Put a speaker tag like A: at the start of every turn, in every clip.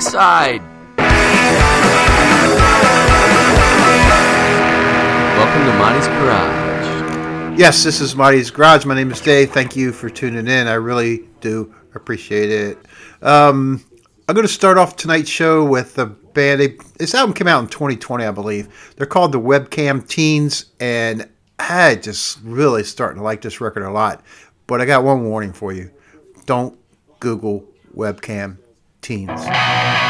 A: side Welcome to Monty's Garage.
B: Yes, this is Monty's Garage. My name is Dave. Thank you for tuning in. I really do appreciate it. Um, I'm going to start off tonight's show with a band. This album came out in 2020, I believe. They're called the Webcam Teens, and I just really starting to like this record a lot. But I got one warning for you: don't Google webcam teens.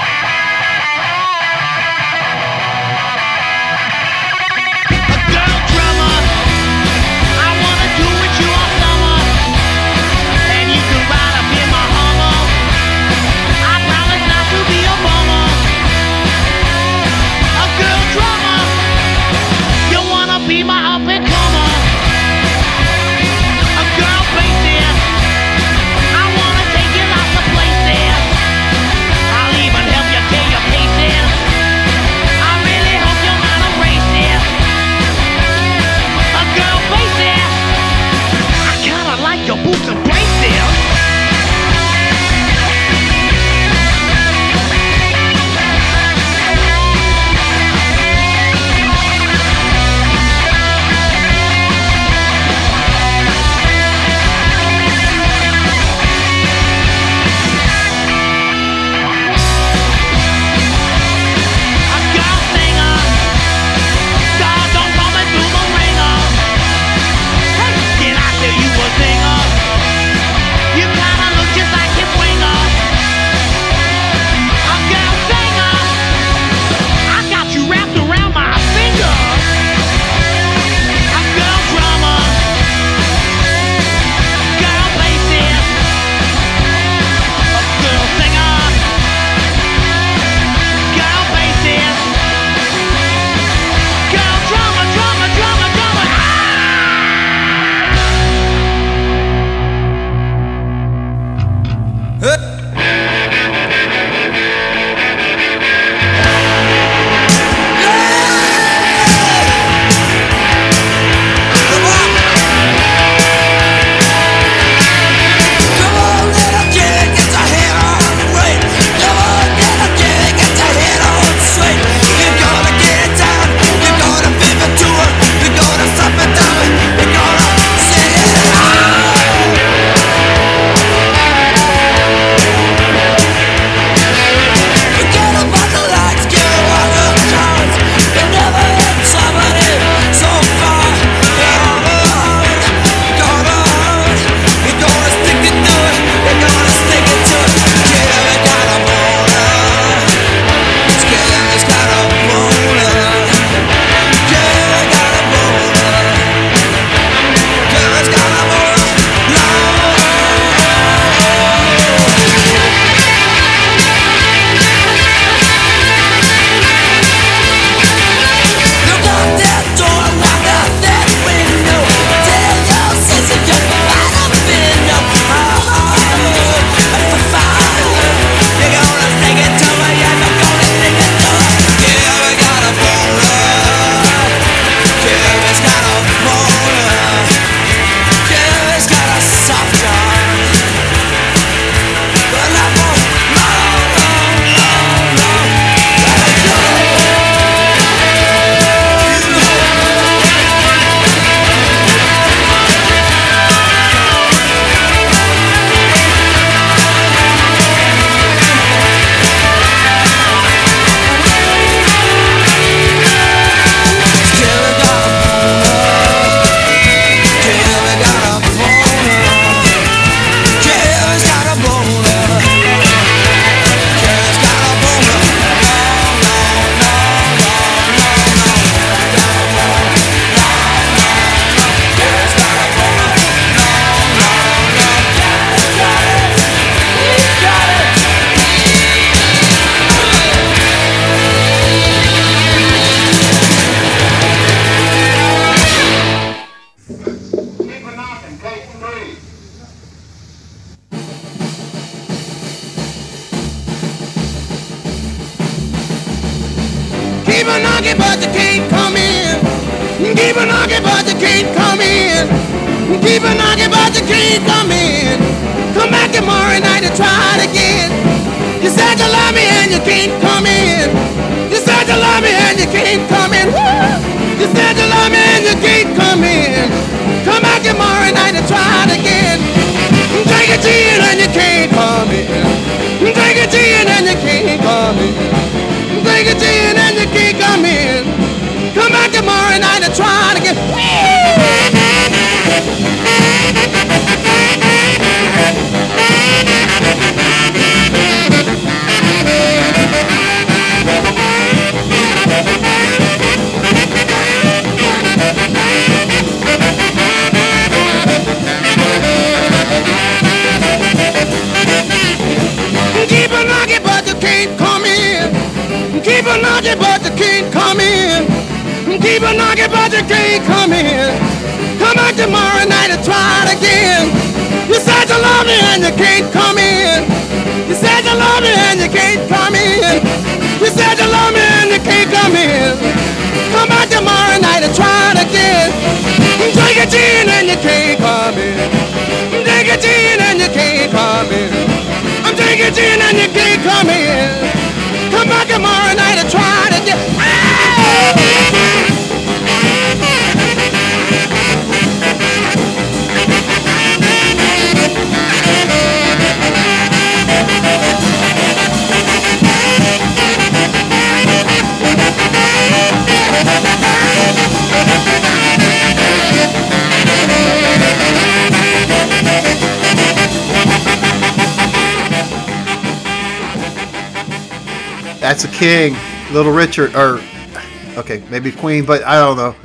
C: Queen, but I don't know.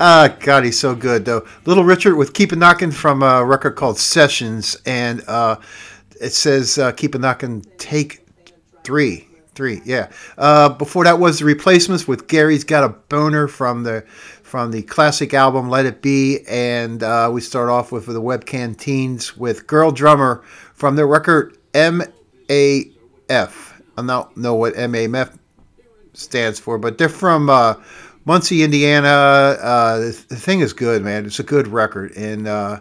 C: Ah, God, he's so good though. Little Richard with "Keep a Knockin" from a record called Sessions, and uh, it says uh, "Keep a Knockin" take three, three, yeah. Uh, before that was the Replacements with "Gary's Got a Boner" from the from the classic album "Let It Be," and uh, we start off with the Webcam Teens with "Girl Drummer" from their record M A F. I don't know what M A F stands for, but they're from uh, Muncie, Indiana. Uh, the thing is good, man. It's a good record, and uh,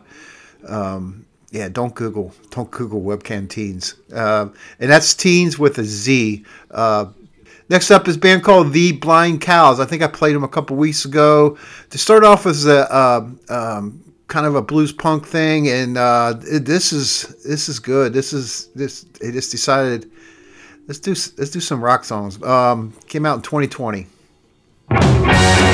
C: um, yeah, don't Google, don't Google webcam teens, uh, and that's teens with a Z. Uh, next up is a band called The Blind Cows. I think I played them a couple weeks ago. To start off as a uh, um, kind of a blues punk thing, and uh, this is this is good. This is this. They just decided let's do let's do some rock songs. Um, came out in 2020.
B: Oh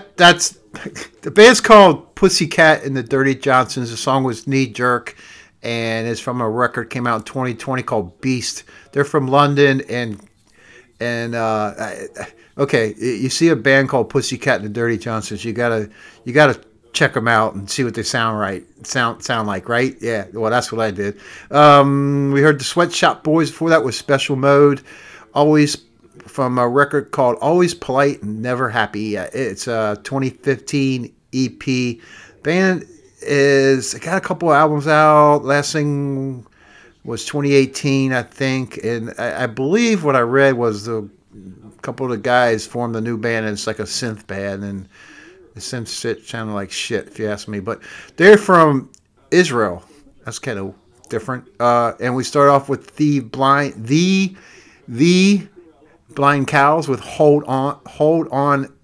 C: That that's the band's called Pussycat and the Dirty Johnsons. The song was Knee Jerk, and it's from a record came out in 2020 called Beast. They're from London, and and uh, okay, you see a band called Pussycat and the Dirty Johnsons, you gotta you gotta check them out and see what they sound right sound sound like, right? Yeah, well that's what I did. Um, we heard the Sweatshop Boys before that was Special Mode, always from a record called Always Polite and Never Happy. It's a 2015 EP. Band is got a couple albums out. Last thing was 2018, I think, and I, I believe what I read was the couple of the guys formed a new band, and it's like a synth band, and the synth shit sounded like shit, if you ask me. But they're from Israel. That's kind of different. Uh, and we start off with the blind, the the blind cows with hold on, hold on.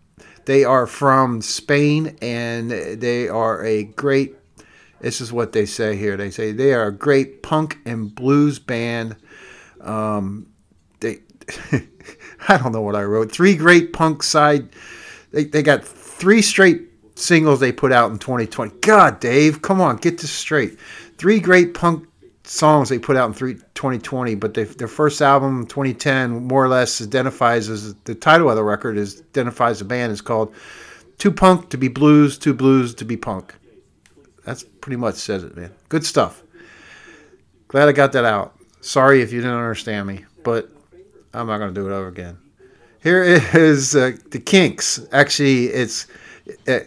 C: They are from Spain, and they are a great this is what they say here. They say they are a great punk and blues band. Um, they, I don't know what I wrote. Three great punk side. They, they got three straight singles they put out in 2020. God, Dave, come on, get this straight. Three great punk songs they put out in three, 2020, but they, their first album, 2010, more or less identifies as the title of the record is identifies the band is called "Too Punk to Be Blues, Too Blues to Be Punk." That's pretty much says it, man. Good stuff. Glad I got that out. Sorry if you didn't understand me, but I'm not to do it over again. Here is uh, the Kinks. Actually, it's uh,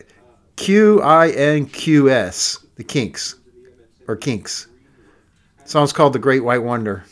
C: Q I N Q S. The Kinks, or Kinks. Song's called "The Great White Wonder."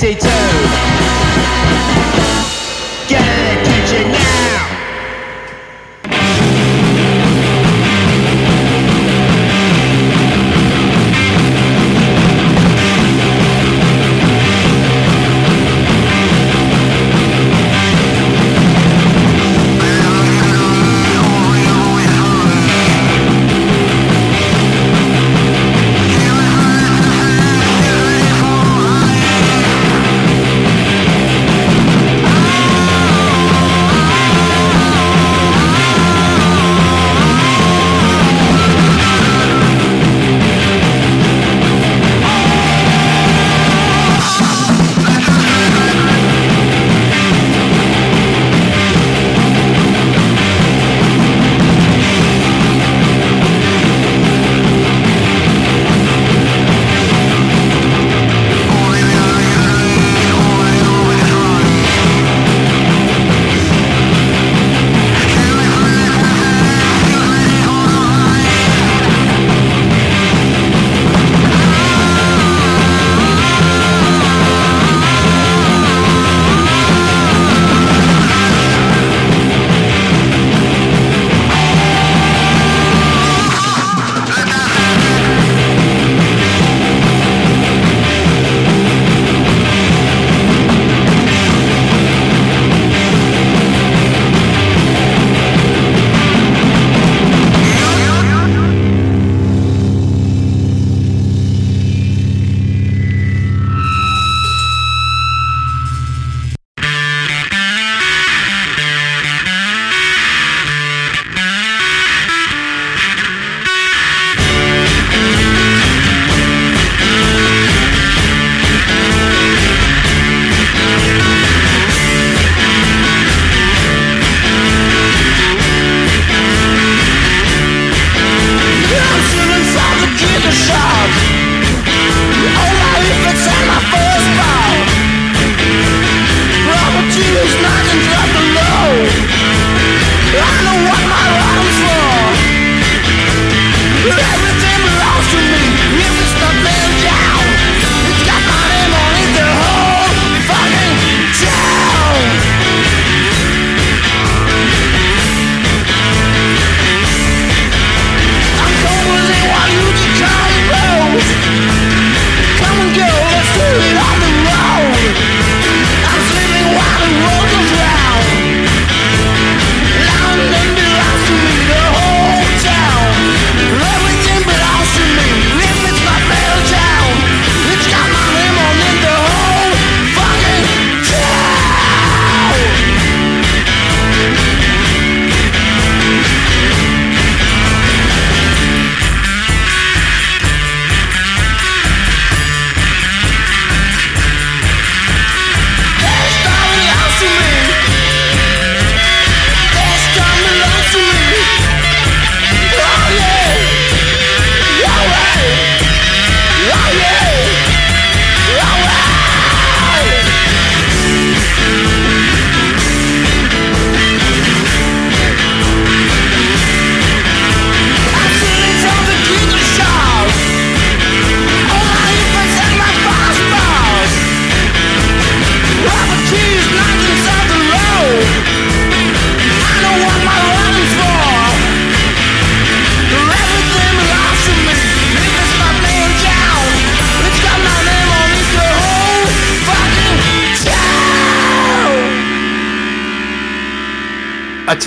B: 1882. Get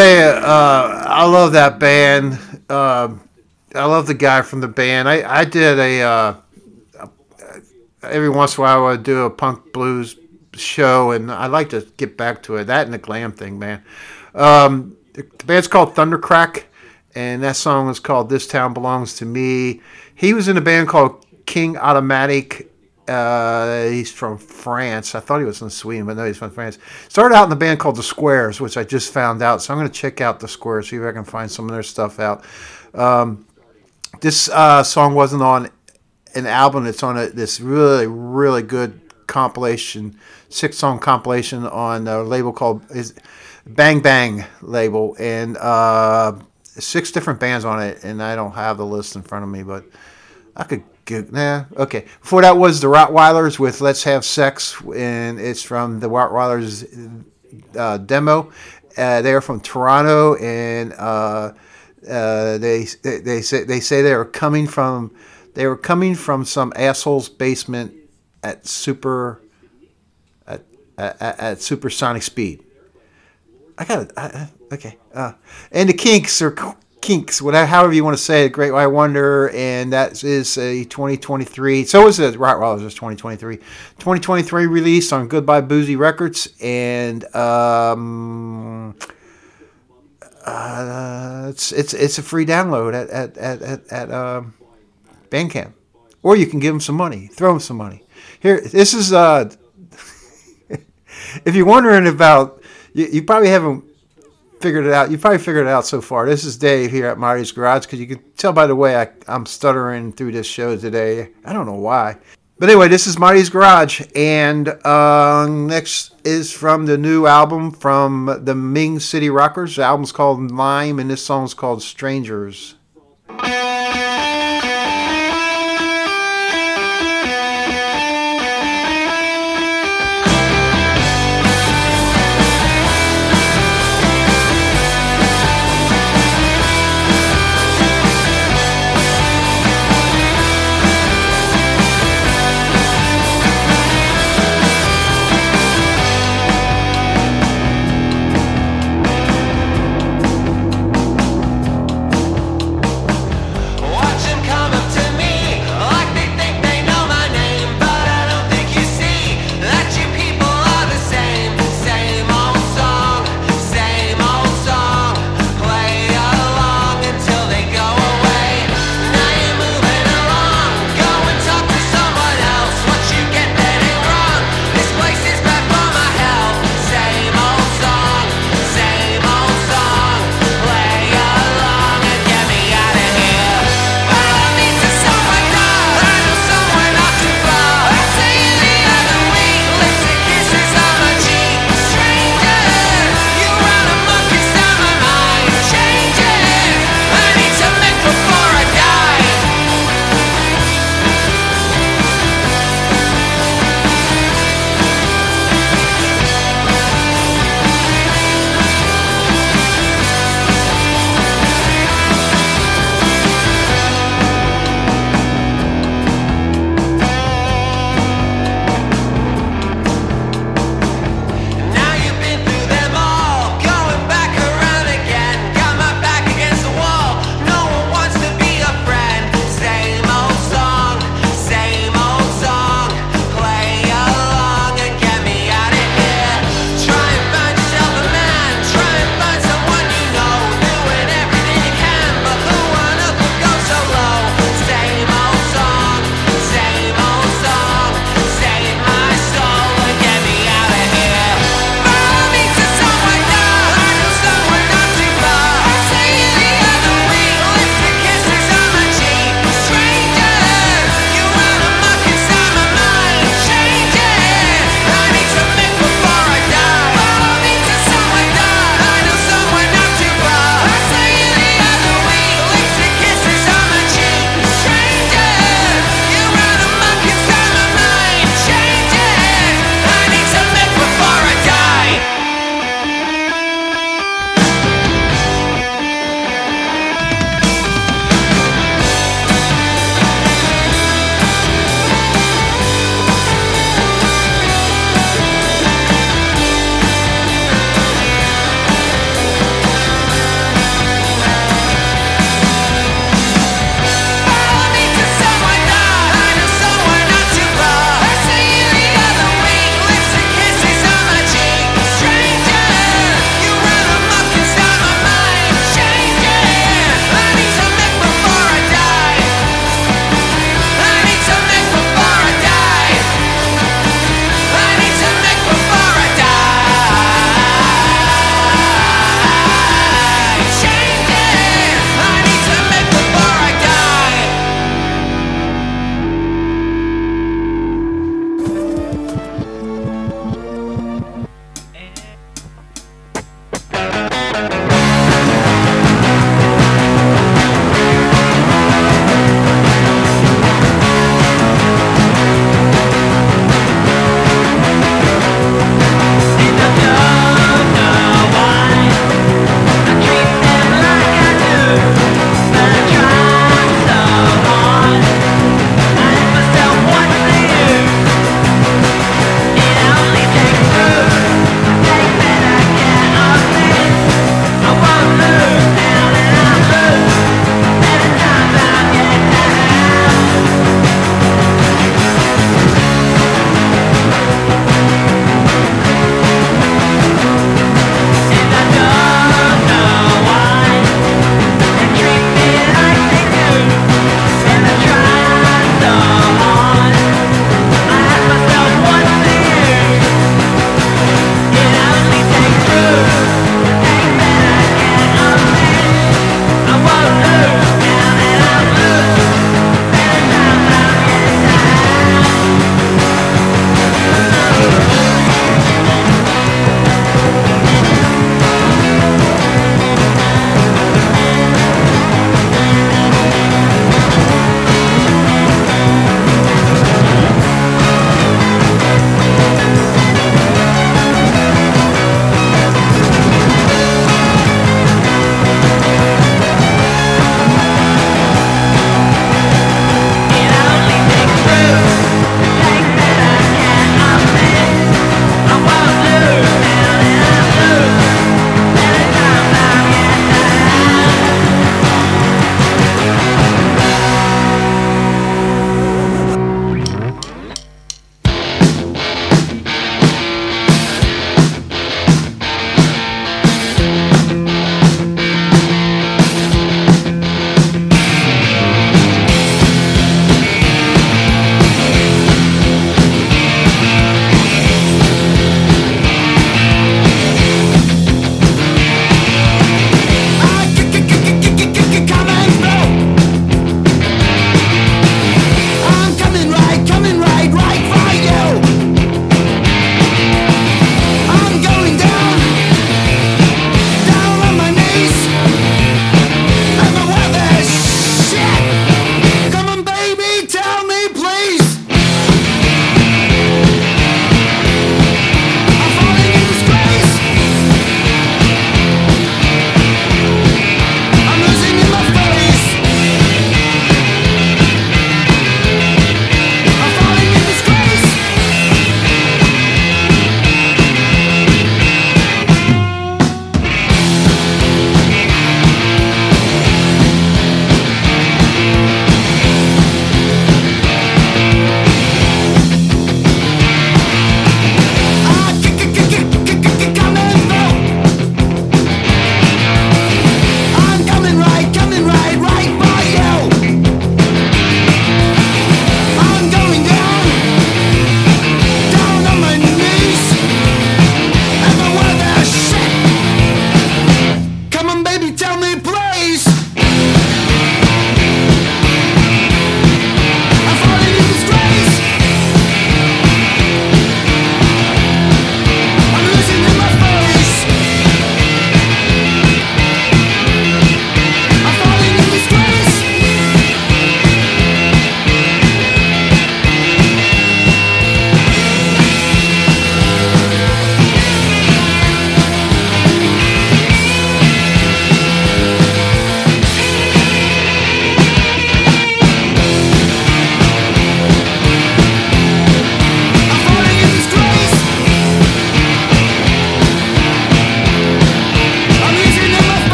C: Uh, I love that band. Uh, I love the guy from the band. I, I did a uh, every once in a while I would do a punk blues show, and I like to get back to it. That and the glam thing, man. Um, the band's called Thundercrack, and that song is called "This Town Belongs to Me." He was in a band called King Automatic. Uh, he's from France. I thought he was from Sweden, but no, he's from France. Started out in the band called The Squares, which I just found out. So I'm going to check out The Squares, see if I can find some of their stuff out. Um, this uh, song wasn't on an album. It's on a, this really, really good compilation, six song compilation on a label called Bang Bang label, and uh, six different bands on it. And I don't have the list in front of me, but I could. Nah, okay. Before that was the Rottweilers with "Let's Have Sex," and it's from the Rottweilers uh, demo. Uh, they are from Toronto, and uh, uh, they they they say they say they are coming from they were coming from some asshole's basement at super at at, at supersonic speed. I got it. Okay. Uh, and the Kinks or Kinks, whatever, however you want to say it, Great White Wonder, and that is a 2023. So is the Rottweilers is 2023. 2023 release on Goodbye Boozy Records, and um, uh, it's it's it's a free download at at at at, at um, Bandcamp, or you can give them some money, throw them some money. Here, this is uh, if you're wondering about, you, you probably haven't figured it out. You probably figured it out so far. This is Dave here at Marty's Garage because you can tell by the way I, I'm stuttering through this show today. I don't know why. But anyway, this is Marty's Garage, and uh, next is from the new album from the Ming City Rockers. The album's called Lime, and this song's called Strangers.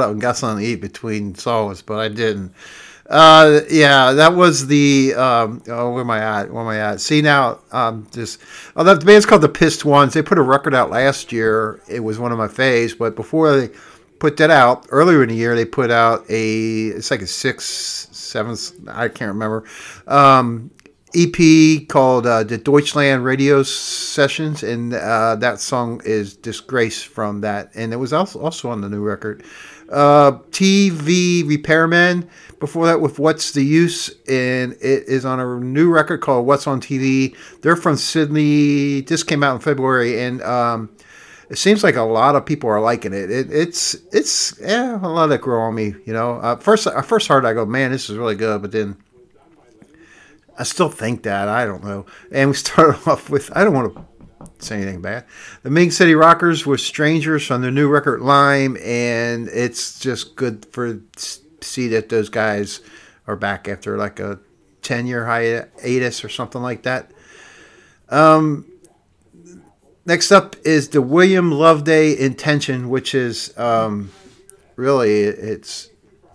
C: I and got something to eat between songs, but I didn't. Uh, yeah, that was the. Um, oh, where am I at? Where am I at? See now, um, just oh, that the band's called the Pissed Ones. They put a record out last year. It was one of my faves, but before they put that out earlier in the year, they put out a. It's like a six, seven. I can't remember. Um, EP called uh, the Deutschland Radio Sessions, and uh, that song is "Disgrace" from that, and it was also also on the new record. Uh, TV Repairman before that with "What's the Use," and it is on a new record called "What's on TV." They're from Sydney. This came out in February, and um, it seems like a lot of people are liking it. it it's it's yeah, a lot of grow on me. You know, uh, first I first heard I go, man, this is really good, but then. I still think that. I don't know. And we started off with, I don't want to say anything bad. The Ming City Rockers with Strangers on their new record Lime, and it's just good for see that those guys are back after like a 10 year hiatus or something like that. Um, next up is the William Loveday Intention, which is um, really it's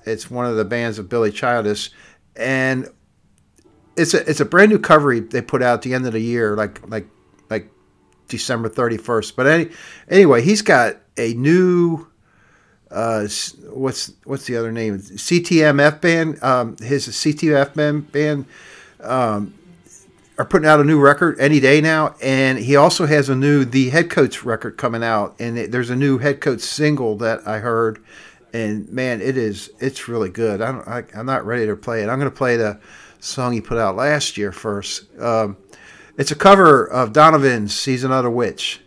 C: it's one of the bands of Billy Childish, and it's a it's a brand new cover they put out at the end of the year, like like December thirty first. But any, anyway, he's got a new uh, what's what's the other name? CTMF band. Um, his CTMF band band um, are putting out a new record any day now, and he also has a new the Head Coach record coming out, and it, there's a new Head Coach single that I heard, and man, it is it's really good. I don't, I, I'm not ready to play it. I'm going to play the song he put out last year first. Um, it's a cover of Donovan's
D: "Season of the Witch."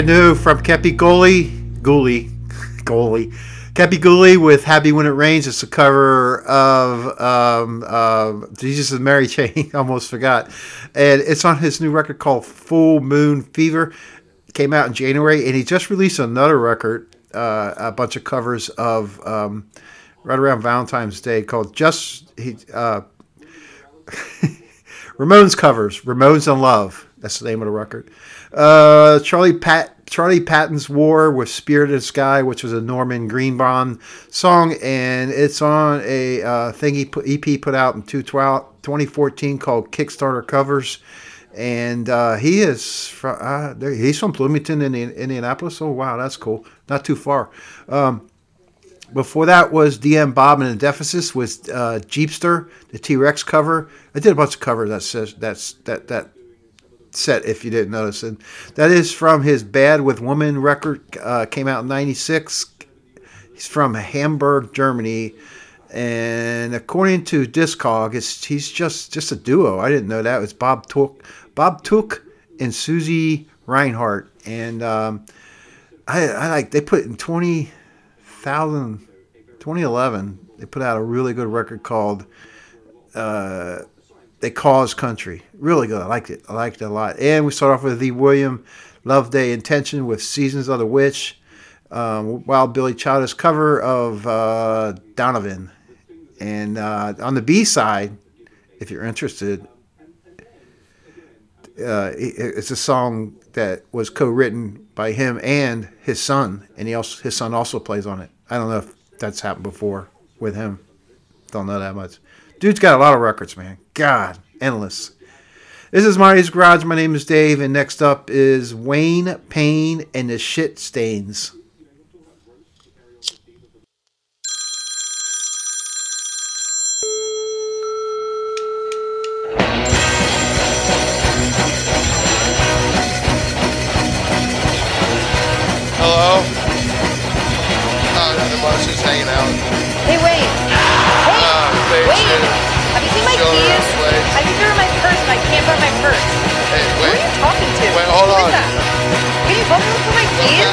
C: Brand new from Kepi Goli, Ghoulie, Ghoulie, Kepi Ghoulie with "Happy When It Rains." It's a cover of um, uh, Jesus and Mary Chain. Almost forgot, and it's on his new record called "Full Moon Fever." Came out in January, and he just released another record, uh, a bunch of covers of um, right around Valentine's Day called "Just." He uh, Ramones covers, Ramones in Love. That's the name of the record. Uh, Charlie Pat Charlie Patton's War with Spirited Sky, which was a Norman Greenbaum song, and it's on a uh, thing he put, EP put out in 2014 called Kickstarter Covers. And uh, he is from, uh, he's from Bloomington, in Indianapolis. Oh wow, that's cool. Not too far. Um, before that was DM Bob and the Deficits with uh, Jeepster, the T Rex cover. I did a bunch of covers that says that's that that set if you didn't notice, and that is from his Bad with Woman record. Uh, came out in '96. He's from Hamburg, Germany, and according to Discog, it's, he's just just a duo. I didn't know that was Bob Took, Bob Took, and Susie Reinhardt, and um, I, I like they put in 20,000, 2011. They put out a really good record called uh, "They Cause Country." Really good. I liked it. I liked it a lot. And we start off with the William Loveday Intention with "Seasons of the Witch." Um, Wild Billy Childish cover of uh, Donovan, and uh, on the B side, if you're interested, uh, it's a song that was co-written by him and his son, and he also his son also plays on it. I don't know if that's happened before with him. Don't know that much. Dude's got a lot of records, man. God, endless. This is Marty's Garage. My name is Dave, and next up is Wayne Payne and the Shit Stains.
E: Hello? Uh, the bus is hanging out.
F: Hey, Wayne. Hey,
E: Uh, wait,
F: Wayne. You seen keys? I think they're in my purse, and I can't find my purse.
E: Hey,
F: Who are you talking to?
E: Wait, hold
F: Who is
E: on.
F: that? Can you me look for my keys?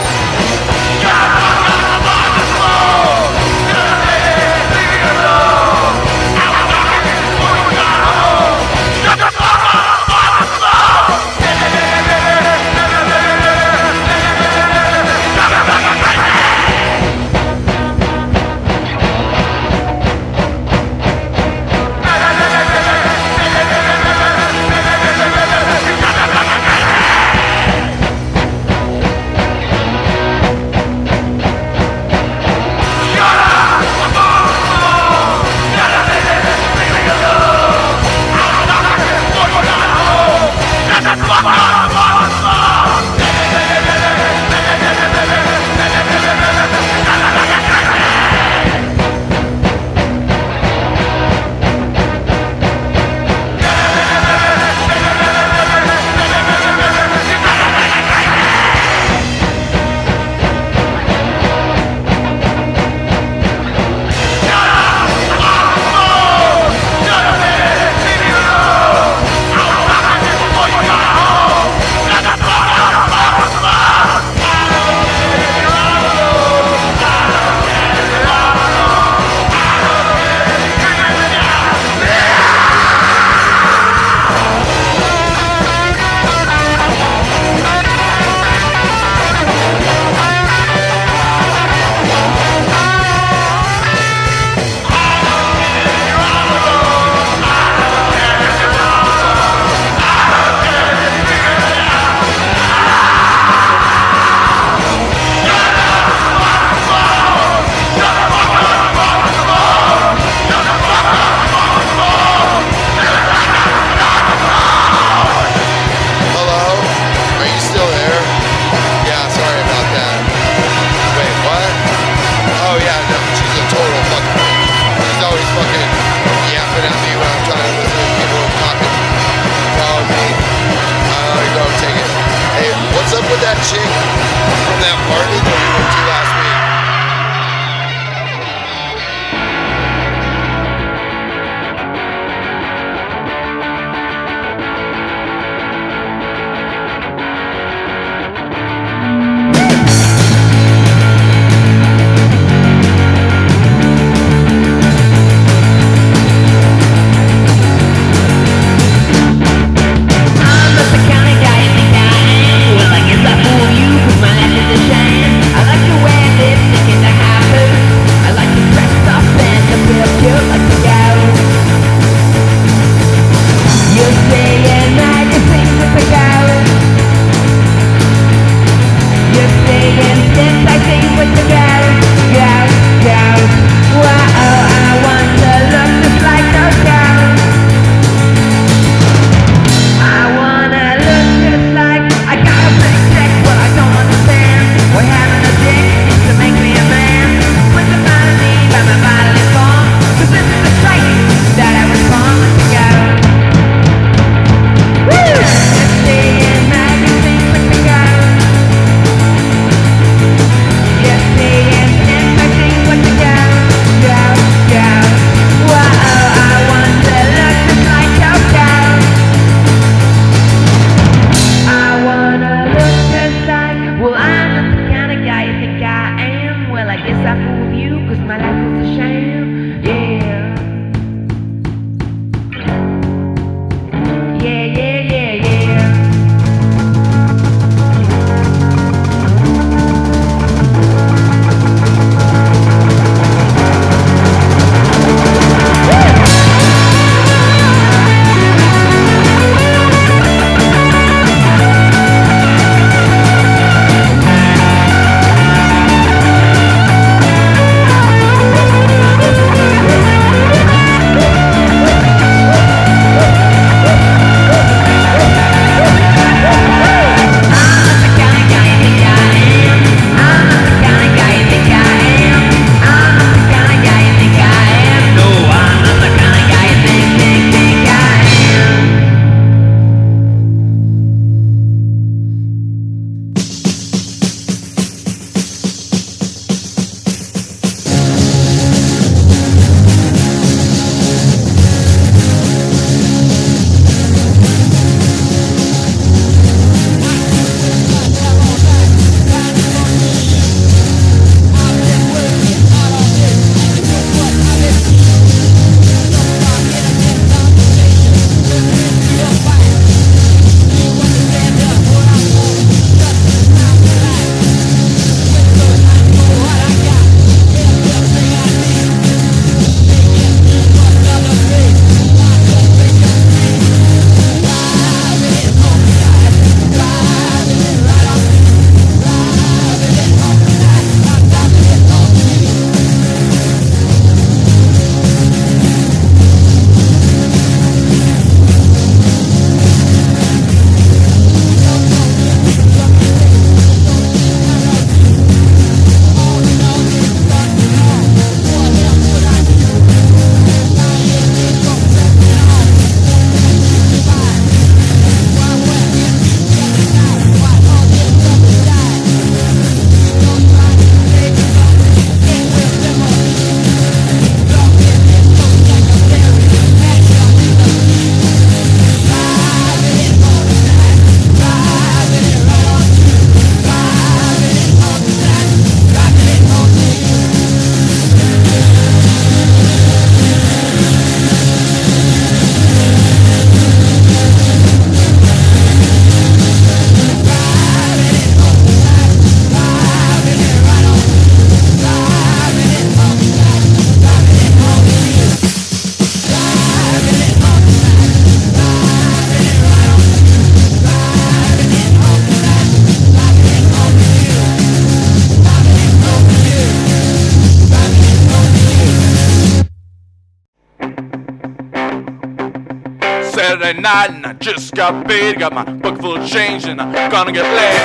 G: Got paid. Got my book full of change and I'm gonna get laid.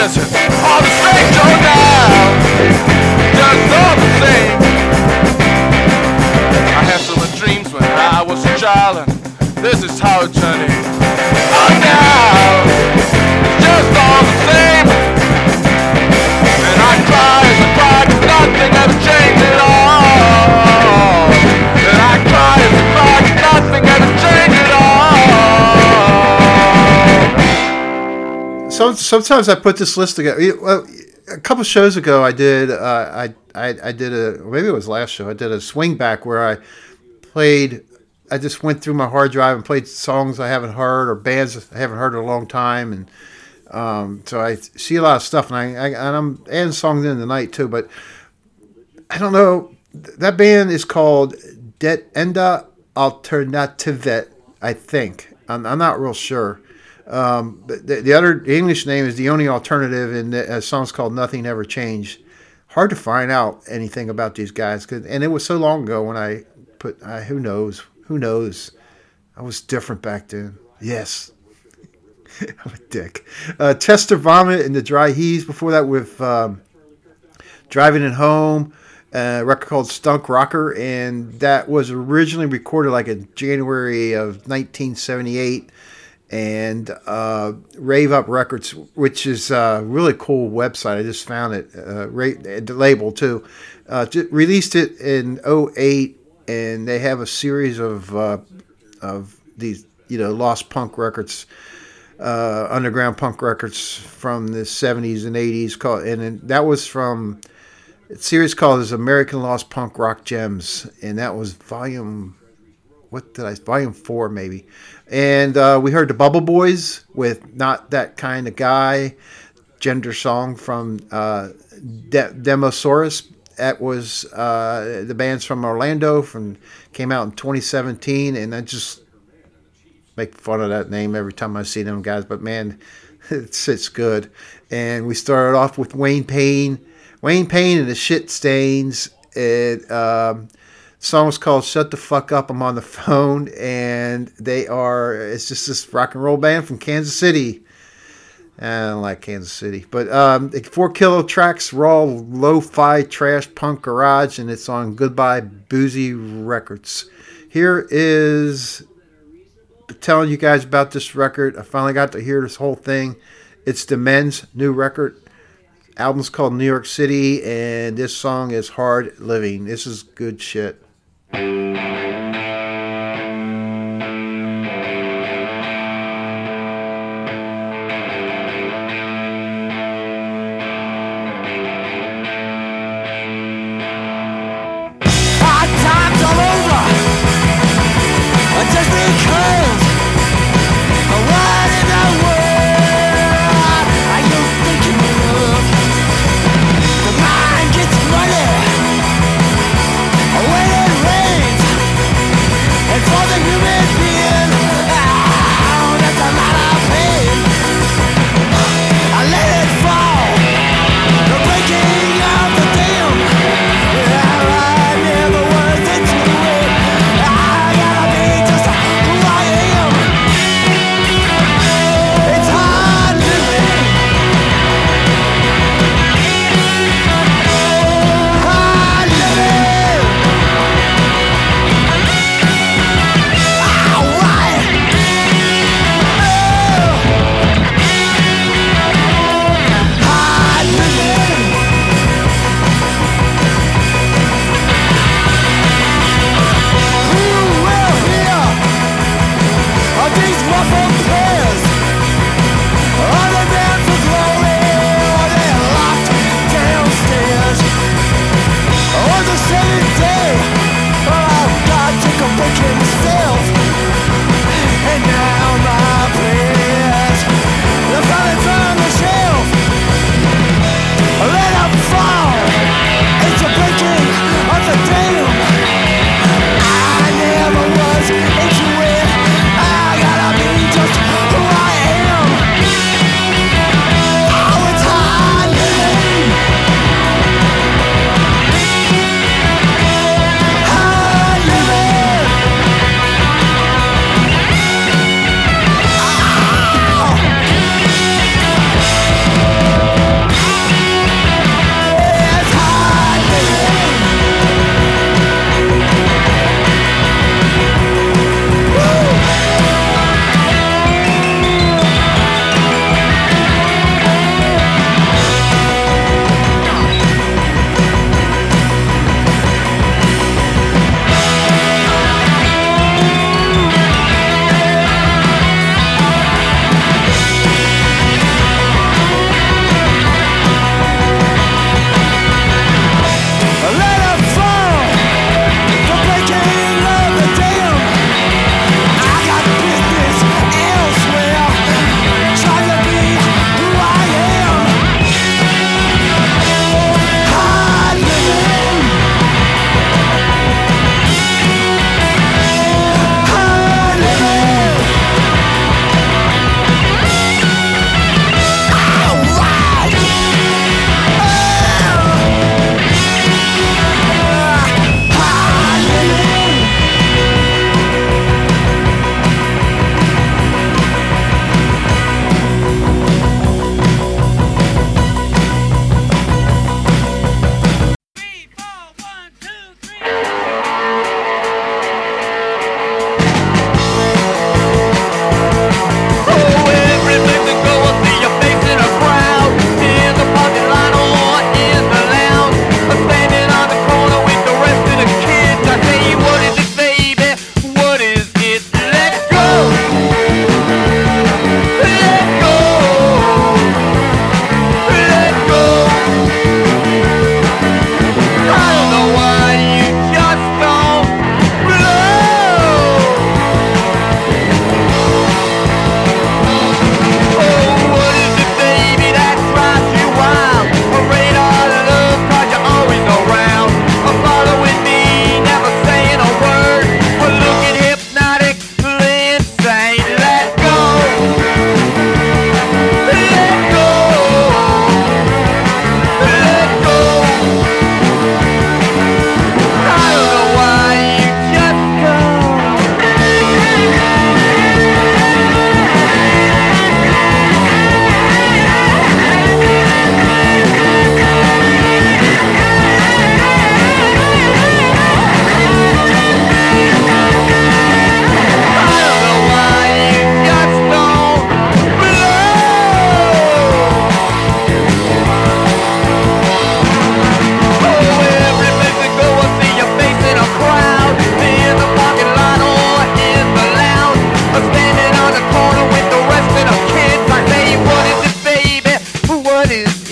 G: Live
C: sometimes I put this list together. A couple shows ago, I did. Uh, I, I I did a maybe it was last show. I did a swing back where I played. I just went through my hard drive and played songs I haven't heard or bands I haven't heard in a long time, and um, so I see a lot of stuff, and I, I and I'm adding songs in tonight too. But I don't know. That band is called Det Enda Alternativet, I think. I'm, I'm not real sure. Um, the, the other the English name is the only alternative, and the uh, song's called "Nothing Ever Changed." Hard to find out anything about these guys, and it was so long ago when I put. Uh, who knows? Who knows? I was different back then. Yes, I'm a dick. Uh, Tester Vomit and the Dry Heaves. Before that, with um, Driving It Home, a record called Stunk Rocker, and that was originally recorded like in January of 1978. And uh, Rave Up Records, which is a really cool website. I just found it, uh, the label too. Uh, released it in 08, and they have a series of uh, of these, you know, lost punk records uh, underground punk records from the 70s and 80s called and that was from a series called as American Lost Punk Rock Gems and that was volume what did I volume 4 maybe and uh, we heard the Bubble Boys with Not That Kind of Guy gender song from uh, De- Demosaurus that was uh, the band's from Orlando from came out in 2017 and I just make fun of that name every time I see them guys, but man, it's it's good. And we started off with Wayne Payne, Wayne Payne and the Shit Stains. It um, song was called "Shut the Fuck Up." I'm on the phone, and they are it's just this rock and roll band from Kansas City. I don't like Kansas City, but um, four kilo tracks, raw lo-fi trash punk garage, and it's on Goodbye Boozy Records. Here is telling you guys about this record. I finally got to hear this whole thing. It's the men's new record. Album's called New York City, and this song is Hard Living. This is good shit.
B: Hard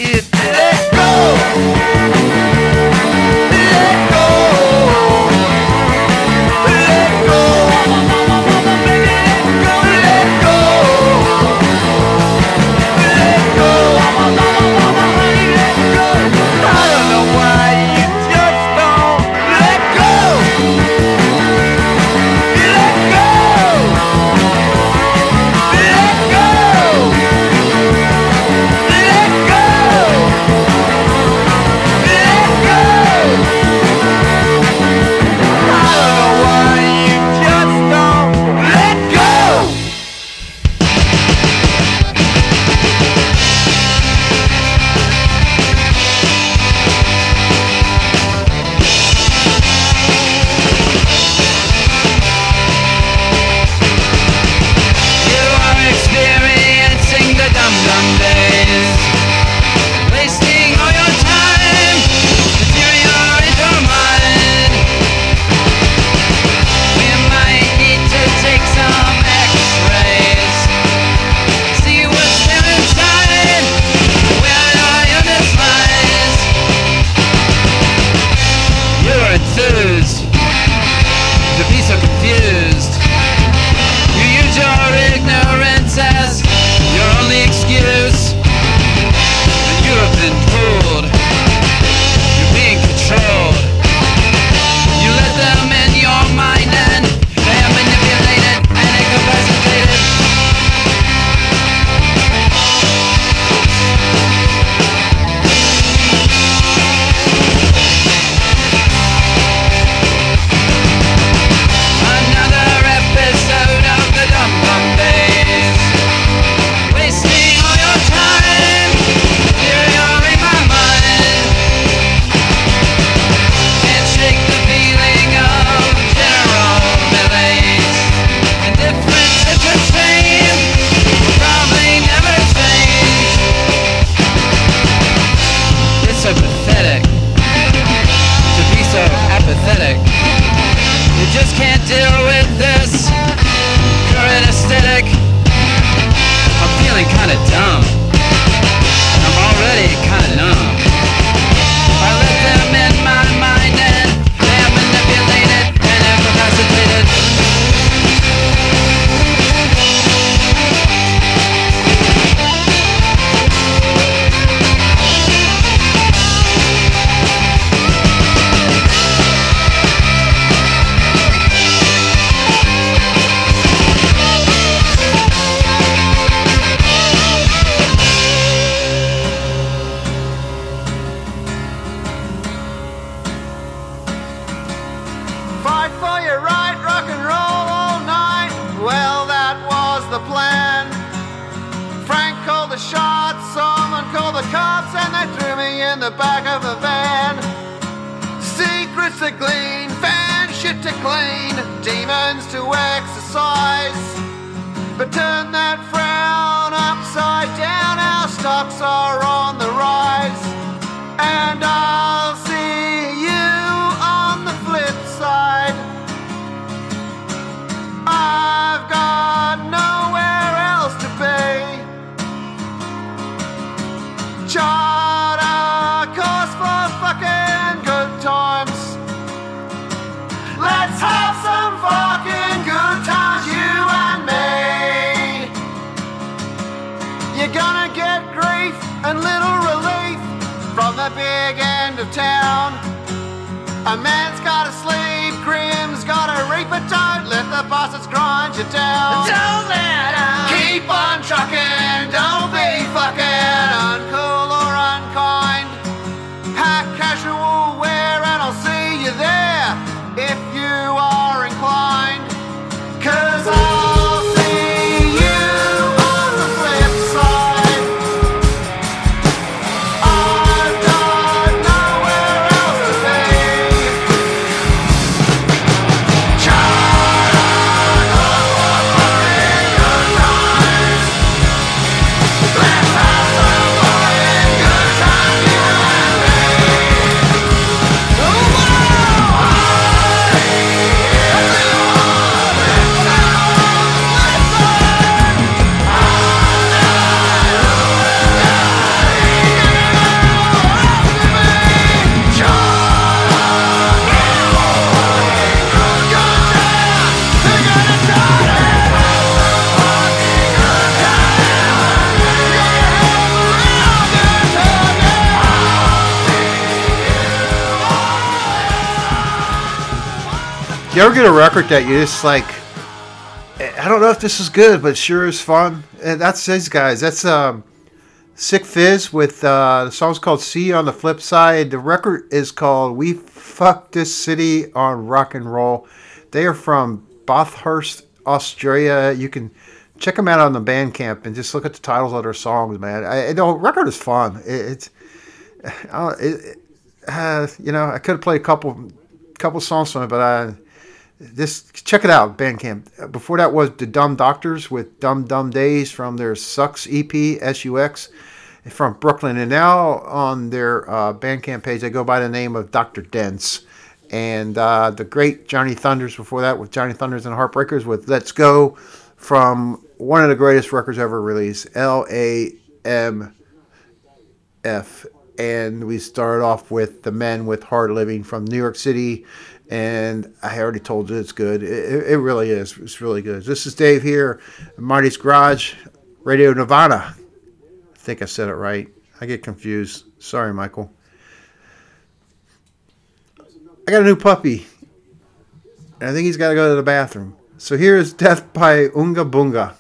B: it.
H: Town. A man's gotta sleep, Grim's gotta reap, but don't let the bastards grind you down. Don't let 'em keep on trucking, don't be fucking
C: get a record that you just like? I don't know if this is good, but sure is fun. And that's these guys. That's um, Sick Fizz with uh, the song's called "See on the Flip Side." The record is called "We Fuck This City on Rock and Roll." They are from Bathurst, Australia. You can check them out on the Bandcamp and just look at the titles of their songs, man. I, the record is fun. It, it's, it, uh, you know, I could have played a couple, couple songs from it, but I this check it out bandcamp before that was the dumb doctors with dumb dumb days from their sucks ep sux from brooklyn and now on their uh, bandcamp page they go by the name of dr dense and uh, the great johnny thunders before that with johnny thunders and heartbreakers with let's go from one of the greatest records ever released l-a-m F. And we started off with The Men with Hard Living from New York City. And I already told you it's good. It, it- really is. It's really good. This is Dave here, Marty's Garage, Radio Nirvana. I think I said it right. I get confused. Sorry, Michael. I got a new puppy. And I think he's got to go to the bathroom. So here's Death by Unga Bunga.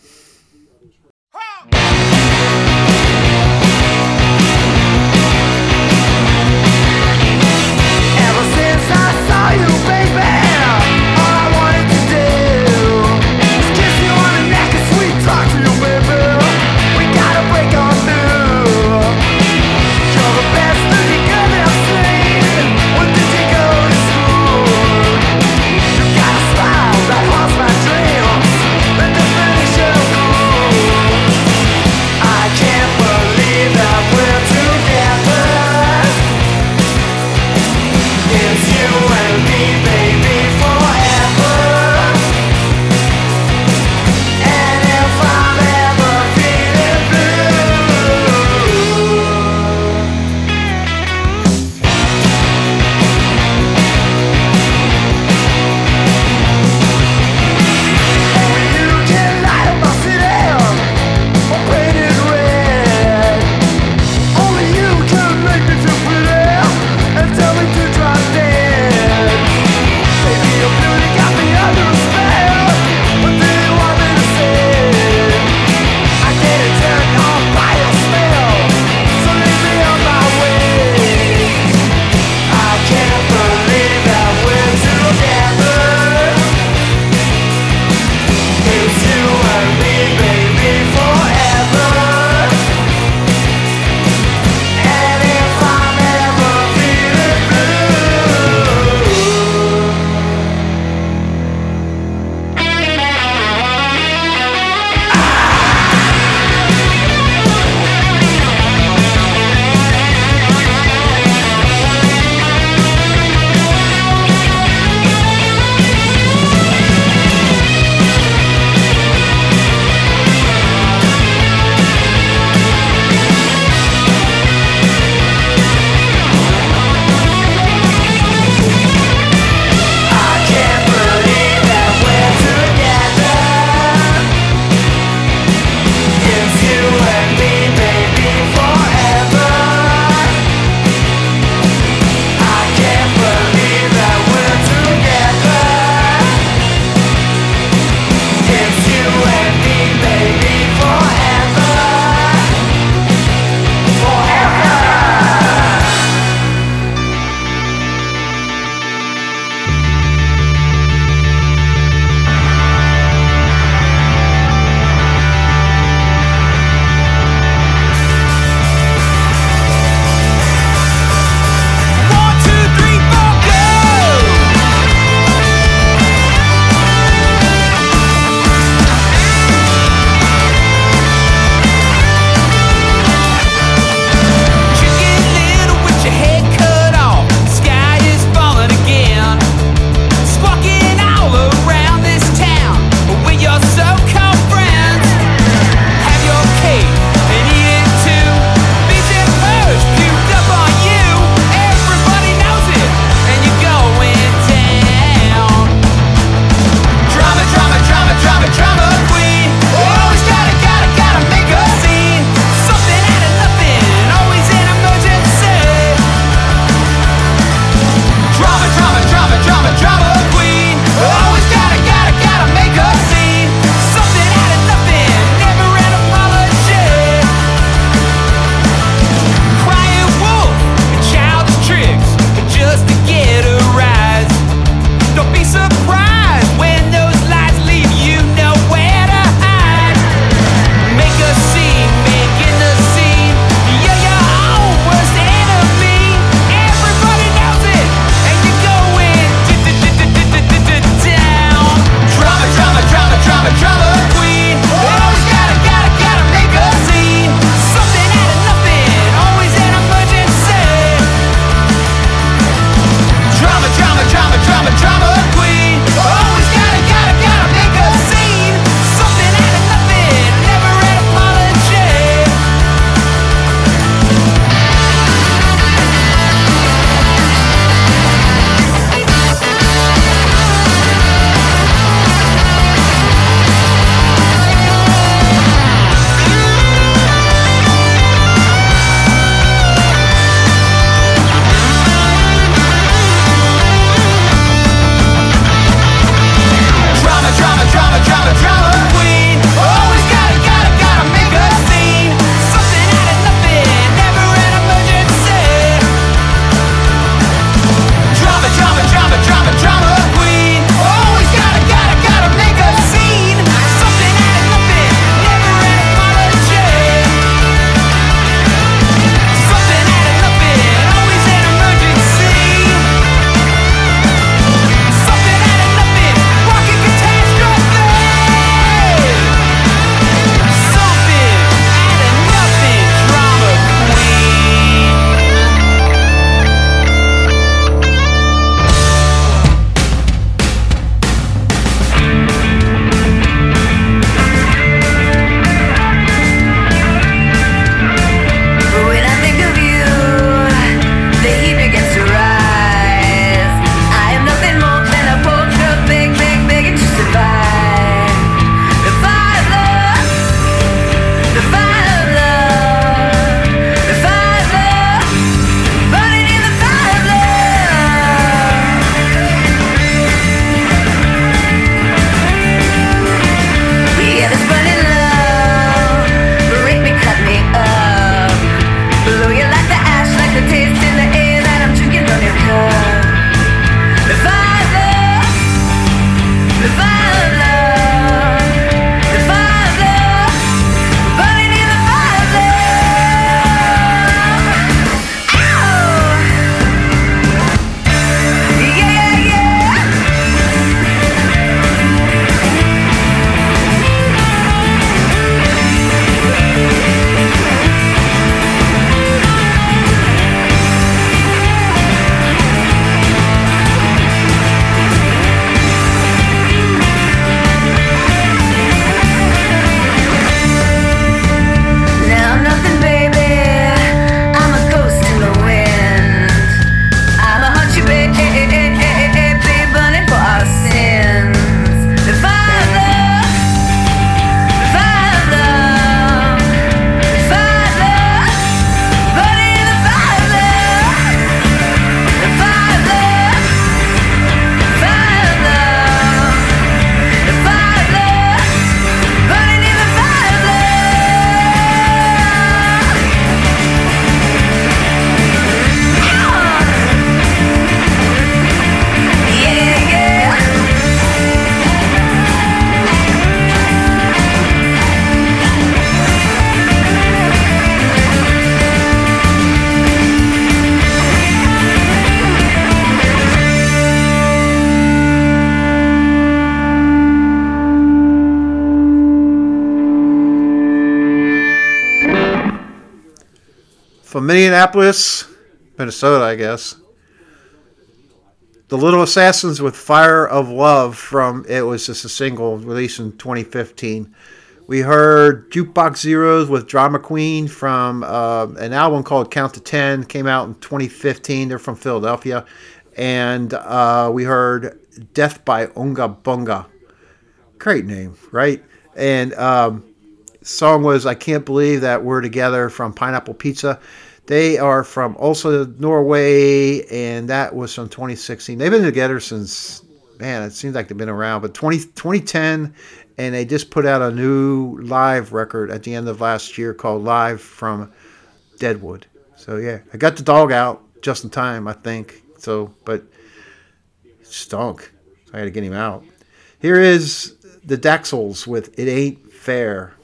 C: Minneapolis, Minnesota, I guess. The Little Assassins with Fire of Love from it was just a single released in 2015. We heard Jukebox Zeros with Drama Queen from uh, an album called Count to Ten, came out in 2015. They're from Philadelphia. And uh, we heard Death by Unga Bunga. Great name, right? And um, song was I Can't Believe That We're Together from Pineapple Pizza. They are from also Norway, and that was from 2016. They've been together since, man, it seems like they've been around, but 20, 2010, and they just put out a new live record at the end of last year called Live from Deadwood. So, yeah, I got the dog out just in time, I think. So, but stunk. I had to get him out. Here is the Daxels with It Ain't Fair.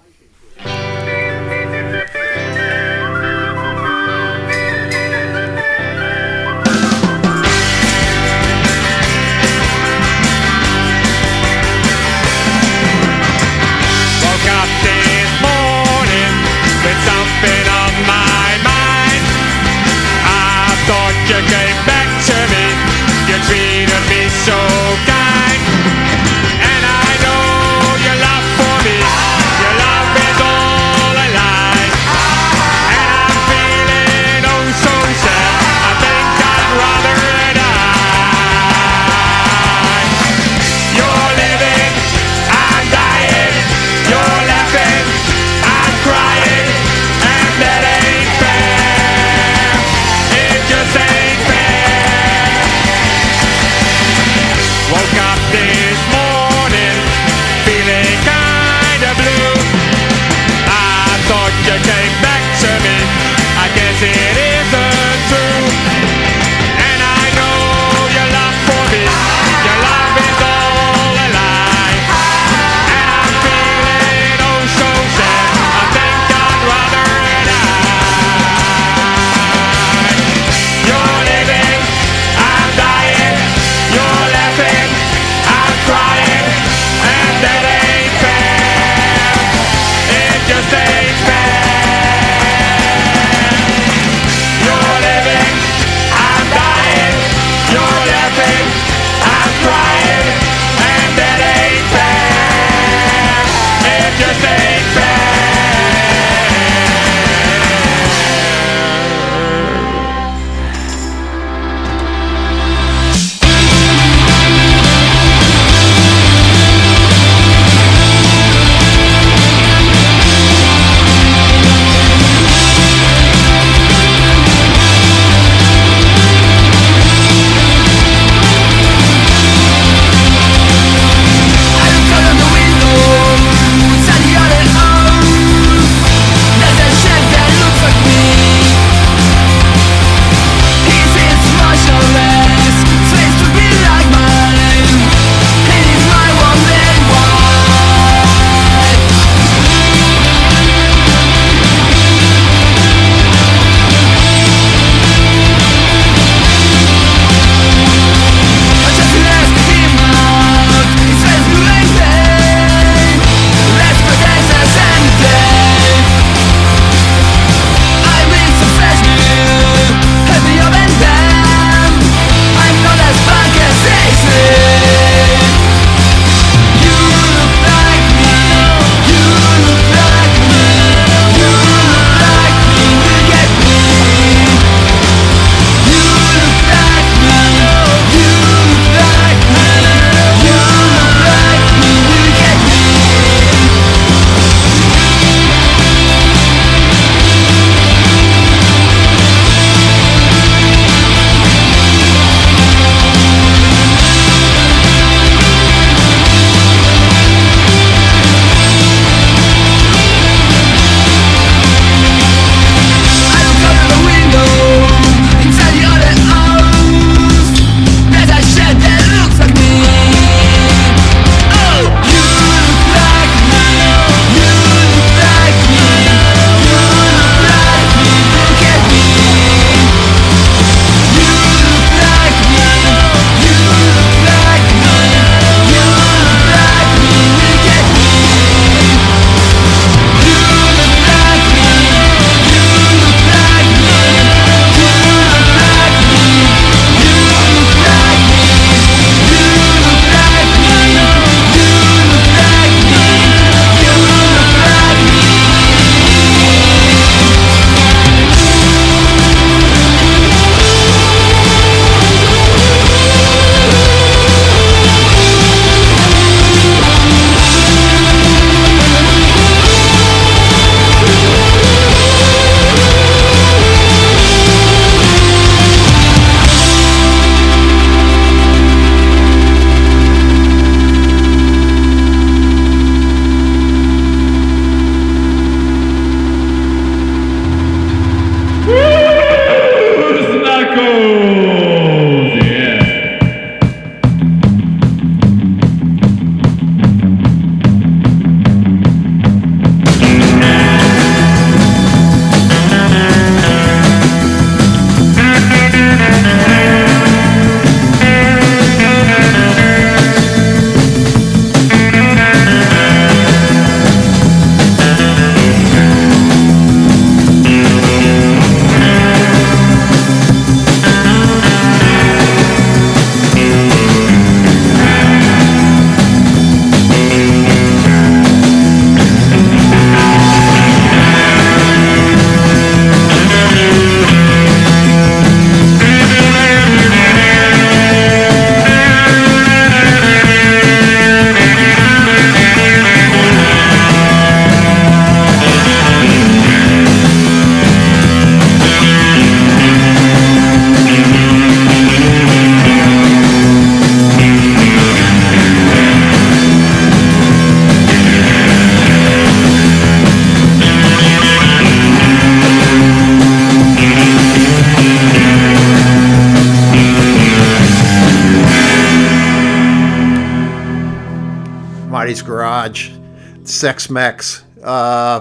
C: Sex Mex. Uh,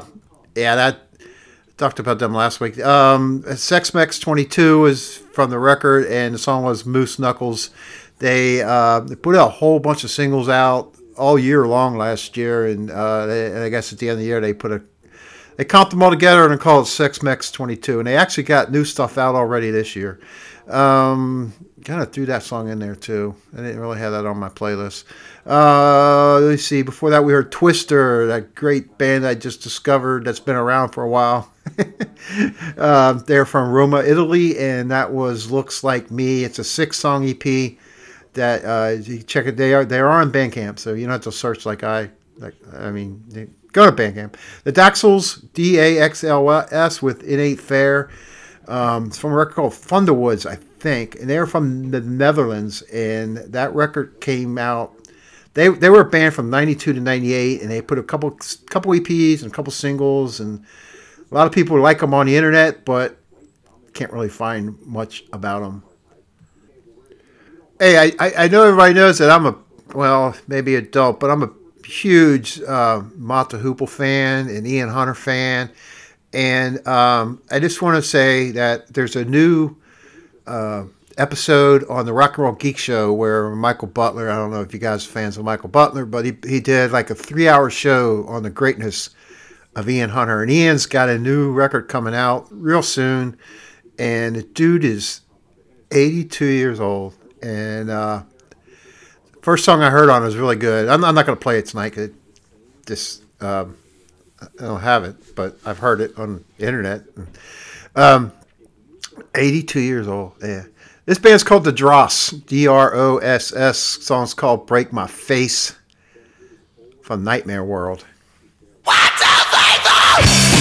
C: yeah, that talked about them last week. Um, Sex Mex 22 is from the record, and the song was Moose Knuckles. They, uh, they put a whole bunch of singles out all year long last year, and, uh, they, and I guess at the end of the year they put a they comped them all together and called it Sex Mex 22, and they actually got new stuff out already this year. Um, kind of threw that song in there too. I didn't really have that on my playlist. Uh, let's see. Before that, we heard Twister, that great band I just discovered that's been around for a while. uh, they're from Roma, Italy, and that was "Looks Like Me." It's a six-song EP. That uh, you check it. They are they are on Bandcamp, so you don't have to search like I like. I mean, they- go to Bandcamp. The Daxels, D A X L S with Innate Fair." Um, it's from a record called Thunderwoods, I think, and they're from the Netherlands. And that record came out. They they were a band from '92 to '98, and they put a couple couple EPs and a couple singles, and a lot of people like them on the internet, but can't really find much about them. Hey, I, I, I know everybody knows that I'm a well, maybe adult, but I'm a huge uh, Mott the Hoople fan and Ian Hunter fan. And um, I just want to say that there's a new uh, episode on the Rock and Roll Geek Show where Michael Butler, I don't know if you guys are fans of Michael Butler, but he, he did like a three hour show on the greatness of Ian Hunter. And Ian's got a new record coming out real soon. And the dude is 82 years old. And uh, first song I heard on it was really good. I'm, I'm not going to play it tonight 'cause it just um, I don't have it, but I've heard it on the internet. Um, 82 years old. Yeah. This band's called The Dross. D R O S S. Song's called Break My Face from Nightmare World.
D: I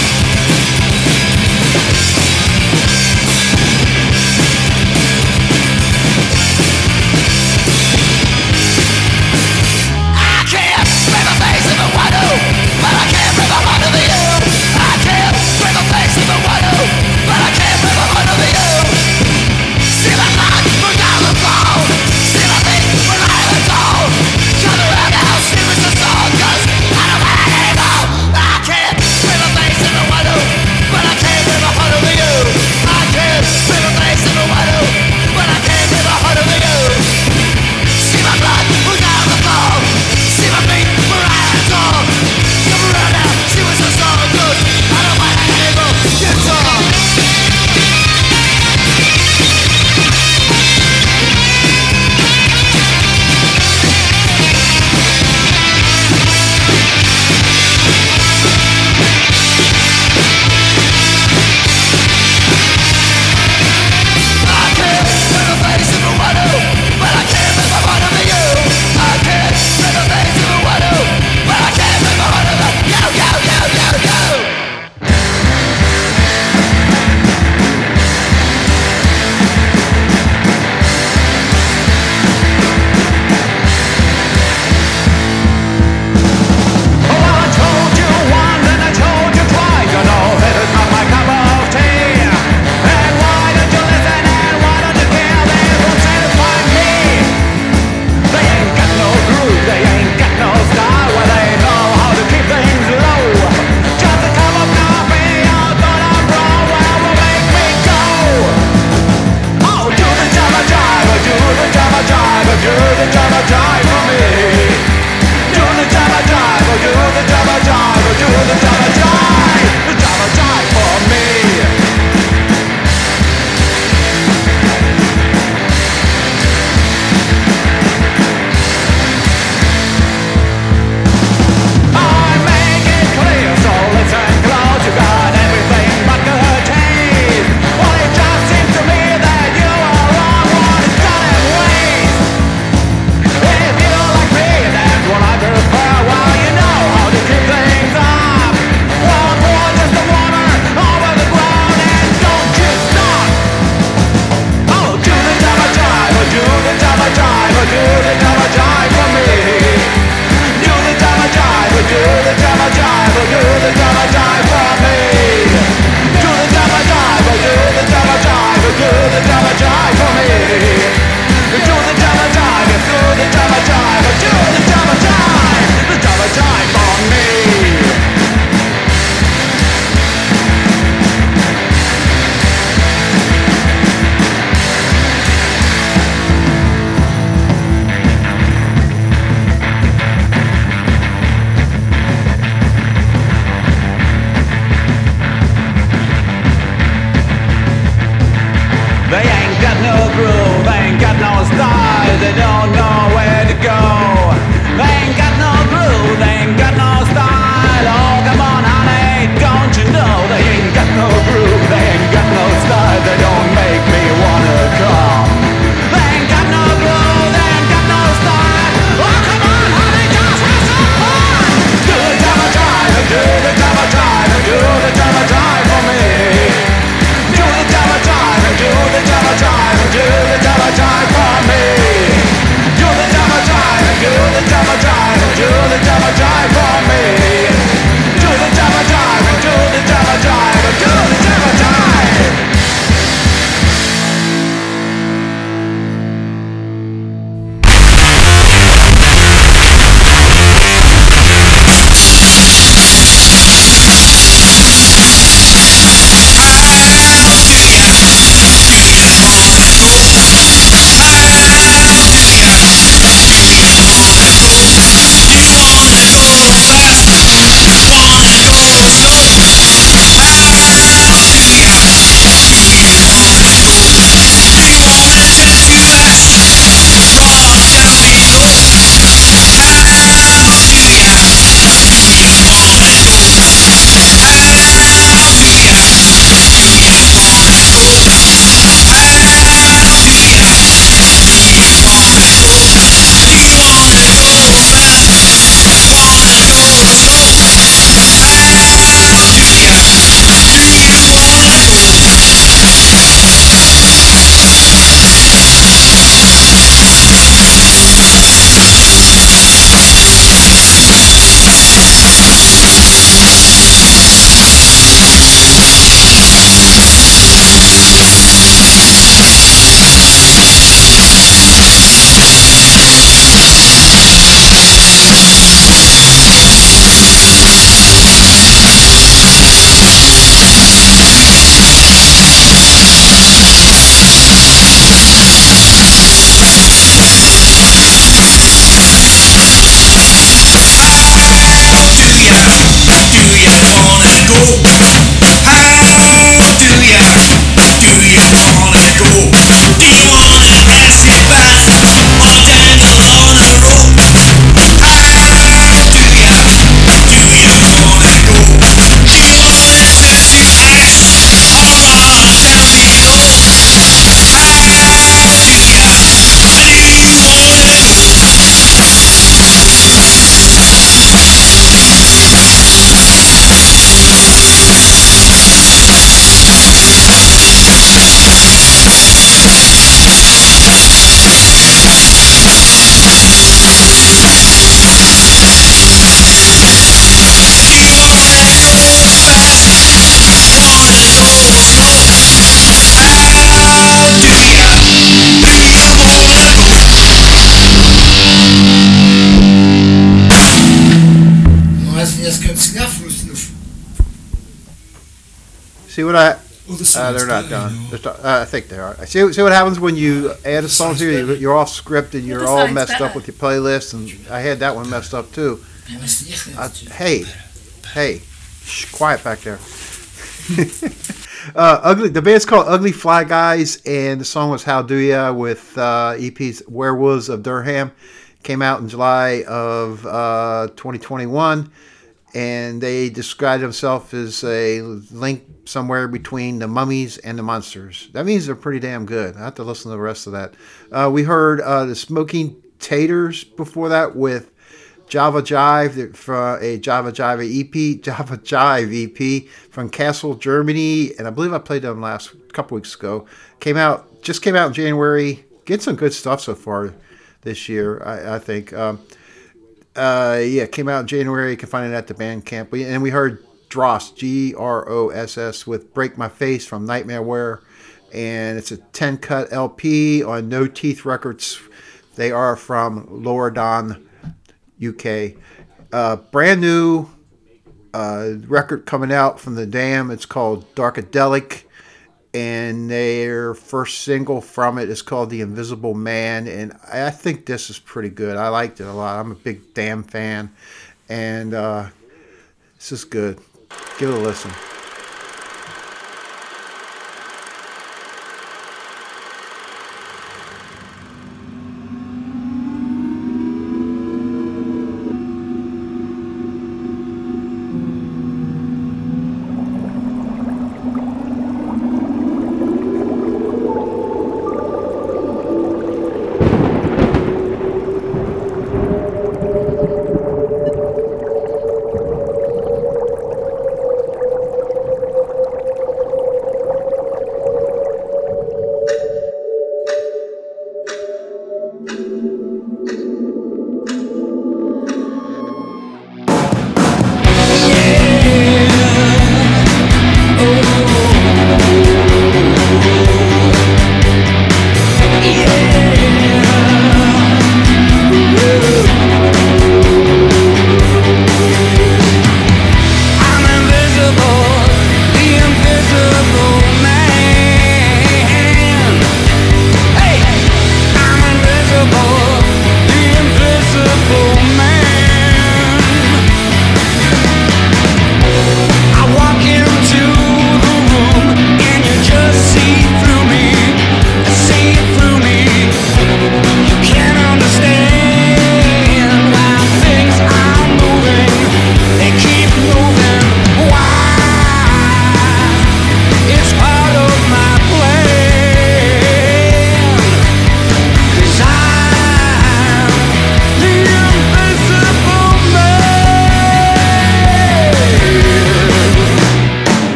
D: See
C: what I?
I: Well, the
C: Uh, they're not
I: done,
C: done. They're sto- uh, I think they are. See, see what happens when you add a song to you. You're all scripted. And
J: you're
C: all
J: song's
C: messed up with your playlist, and I had that one messed up too. Uh, hey, hey, shh, quiet back there. uh, ugly. The band's called Ugly Fly Guys, and the song was "How Do Ya" with uh, EP's "Werewolves of Durham." Came out in July of uh, 2021, and they described themselves as a link somewhere between the mummies and the monsters. That means they're pretty damn good. I have to listen to the rest of that. Uh, we heard uh, the Smoking Taters before that with Java Jive from a Java Jive EP, Java Jive EP from Kassel, Germany, and I believe I played them last couple weeks ago. Came out just came out in January. Get some good stuff so far this year, I, I think. Um, uh, yeah, came out in January. You can find it at the Bandcamp. We, and we heard Dross, G R O S S, with Break My Face from Nightmare Wear. And it's a 10 cut LP on No Teeth Records. They are from Lower Don, UK. Uh, brand new uh, record coming out from the Damned. It's called Darkadelic. And their first single from it is called The Invisible Man. And I think this is pretty good. I liked it a lot. I'm a big Damned fan. And uh, this is good. Give it a listen.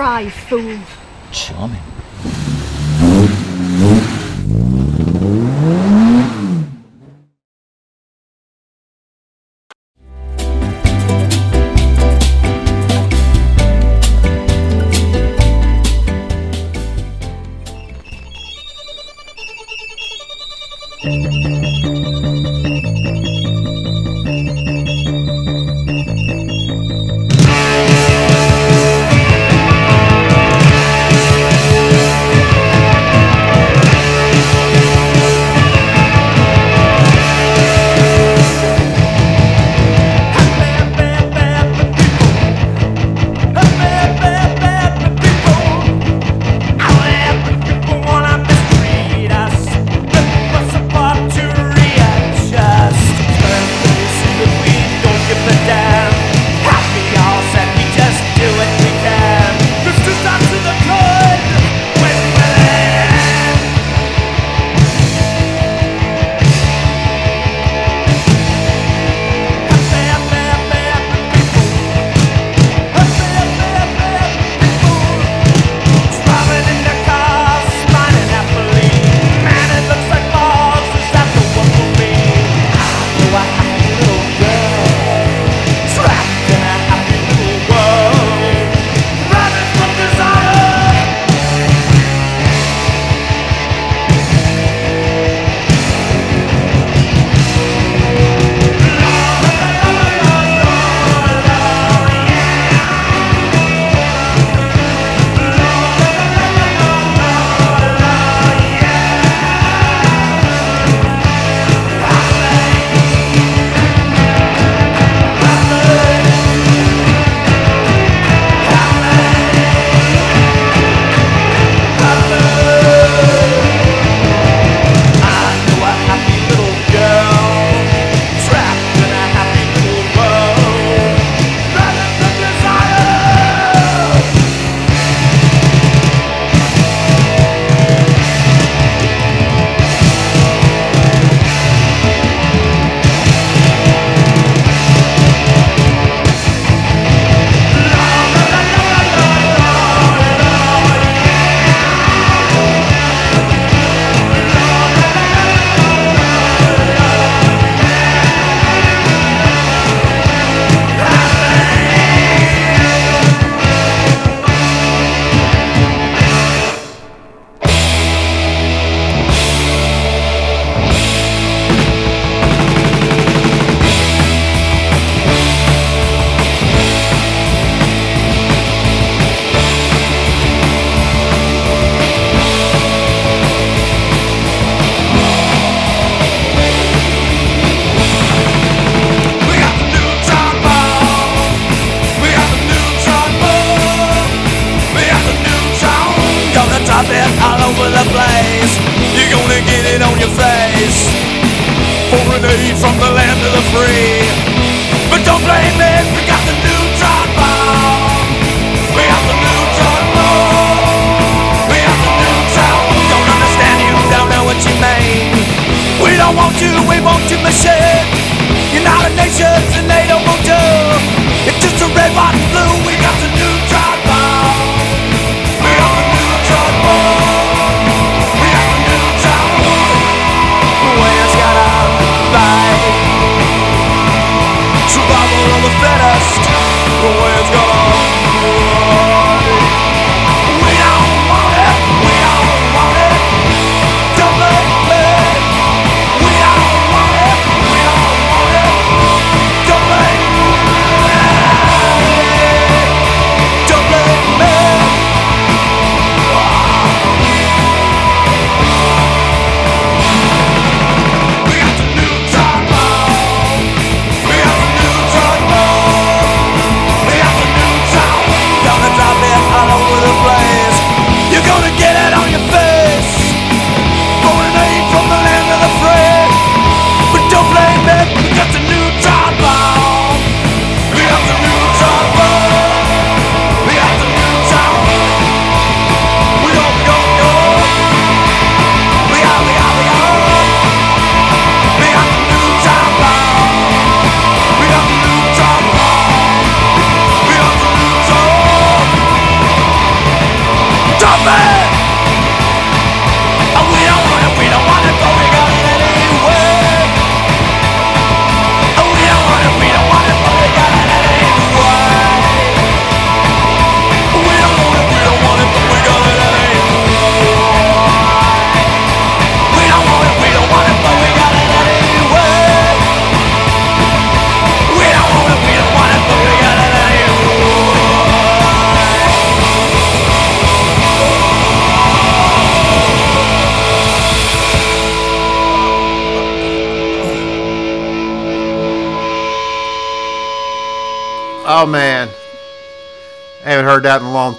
J: Just fool.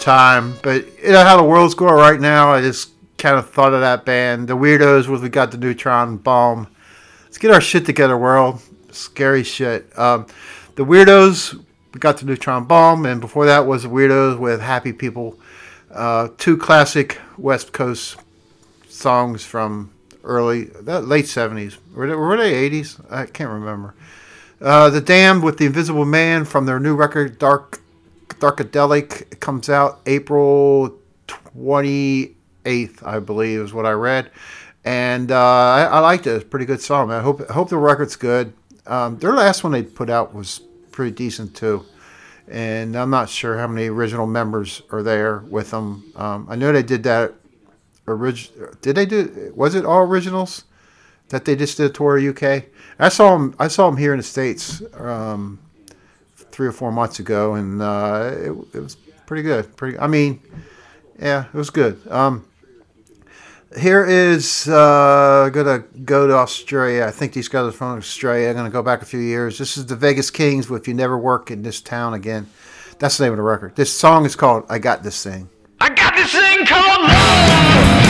C: Time. But you know how the world's going right now. I just kind of thought of that band, the Weirdos, with we got the Neutron Bomb. Let's get our shit together, world. Scary shit. Um, the Weirdos, we got the Neutron Bomb, and before that was the Weirdos with Happy People. Uh, two classic West Coast songs from early, late 70s. Were they, were they 80s? I can't remember. Uh, the Damned with the Invisible Man from their new record, Dark Darkadelic, comes out April 28th, I believe, is what I read. And uh, I, I liked it. It's a pretty good song. I hope, hope the record's good. Um, their last one they put out was pretty decent, too. And I'm not sure how many original members are there with them. Um, I know they did that. Orig- did they do? Was it all originals that they just did a tour of UK? I saw them. I saw them here in the states um, three or four months ago, and uh, it, it was pretty good. Pretty. I mean, yeah, it was good. Um, here is uh, gonna go to Australia. I think these guys are from Australia. I'm gonna go back a few years. This is the Vegas Kings with "You Never Work in This Town Again." That's the name of the record. This song is called "I Got This Thing."
K: I got this thing called love.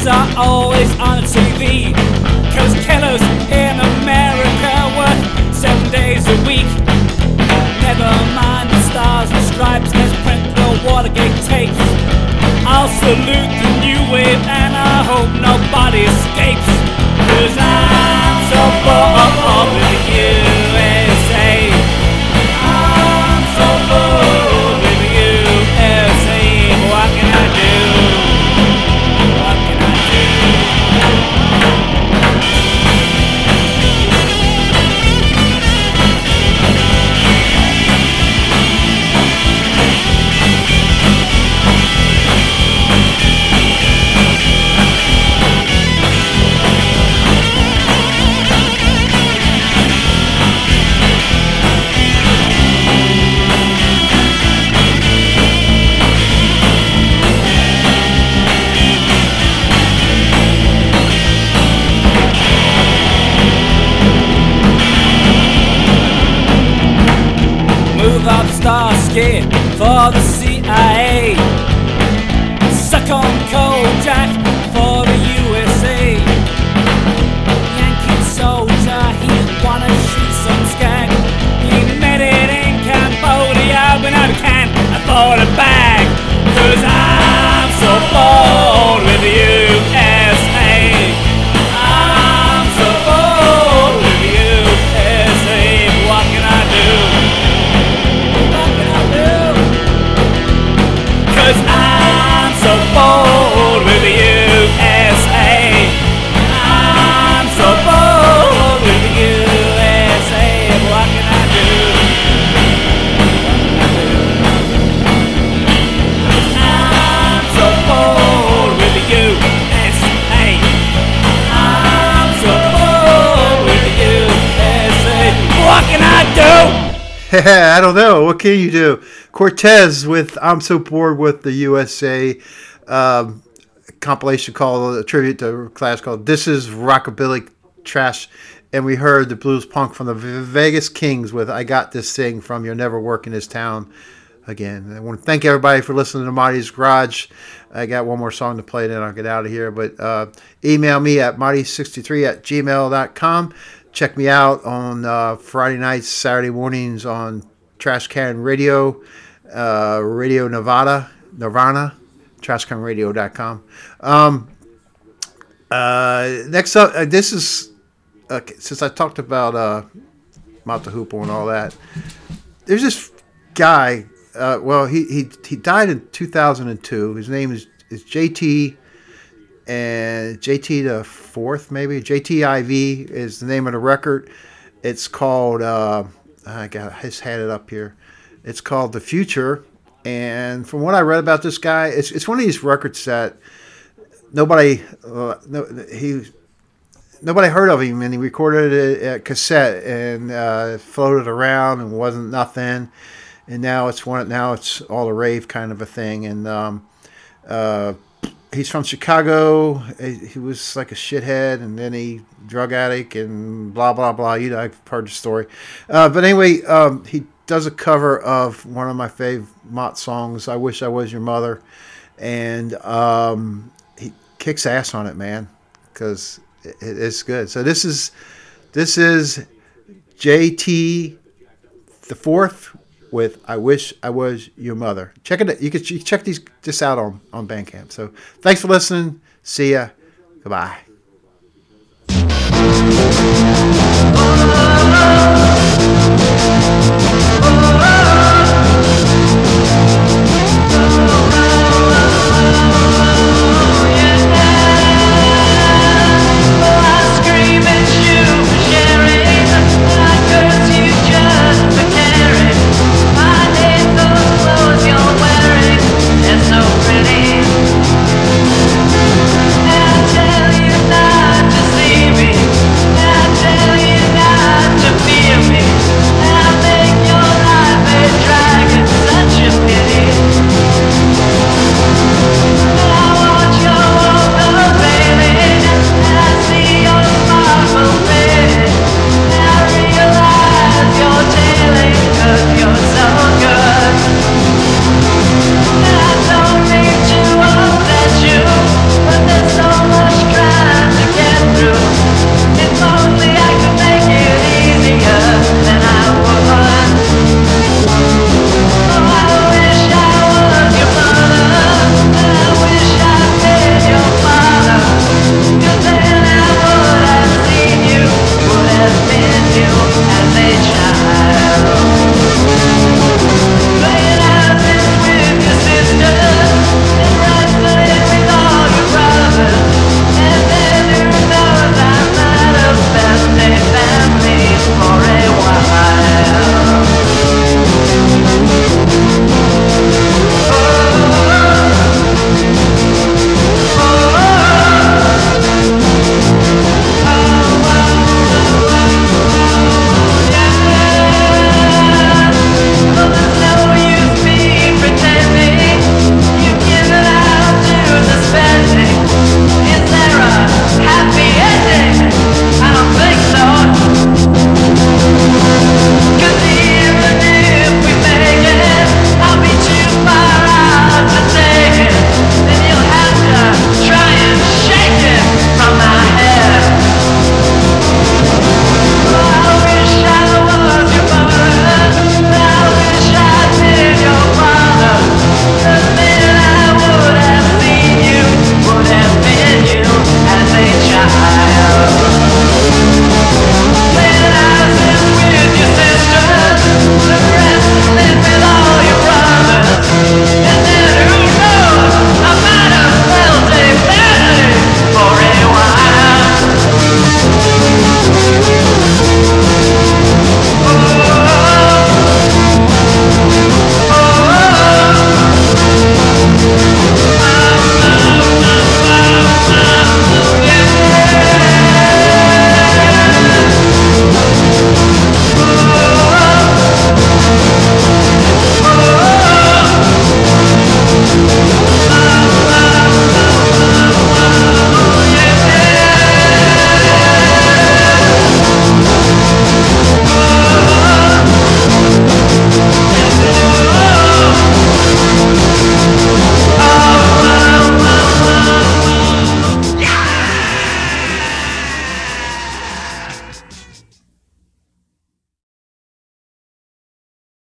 J: Detectives are always on TV. Cause killers in America work seven days a week. Never mind the stars and stripes, let's print the Watergate tapes. I'll salute the new wave and I hope whiskey I
C: don't know. What can you do? Cortez with I'm So Bored with the USA um, compilation called a tribute to a class called This is Rockabilly Clash. And we heard the blues punk from the Vegas Kings with I Got This Thing from You'll Never Work in This Town again. I want to thank everybody for listening to Marty's Garage. I got one more song to play, then I'll get out of here. But uh, email me at marty63 at gmail.com. Check me out on uh, Friday nights, Saturday mornings on Trash Can Radio, uh, Radio Nevada, Nirvana, trashcanradio.com. Um, uh, next up, uh, this is, uh, since I talked about uh, Mata and all that, there's this guy. Uh, well, he, he he died in 2002. His name is is JT and JT the fourth, maybe JTIV is the name of the record. It's called. Uh, I got I just had it up here. It's called The Future, and from what I read about this guy, it's it's one of these records that nobody uh, no, he nobody heard of him, and he recorded it at cassette and uh, floated around and wasn't nothing. And now it's one. Now it's all a rave kind of a thing. And um, uh, he's from Chicago. He was like a shithead, and then he drug addict and blah blah blah. You know, I've heard the story. Uh, but anyway, um, he does a cover of one of my fave Mott songs. I wish I was your mother, and um, he kicks ass on it, man, because it, it's good. So this is this is JT the fourth with "I Wish I Was Your Mother." Check it. Can you can check these this out on on Bandcamp. So thanks for listening. See ya. Goodbye. damage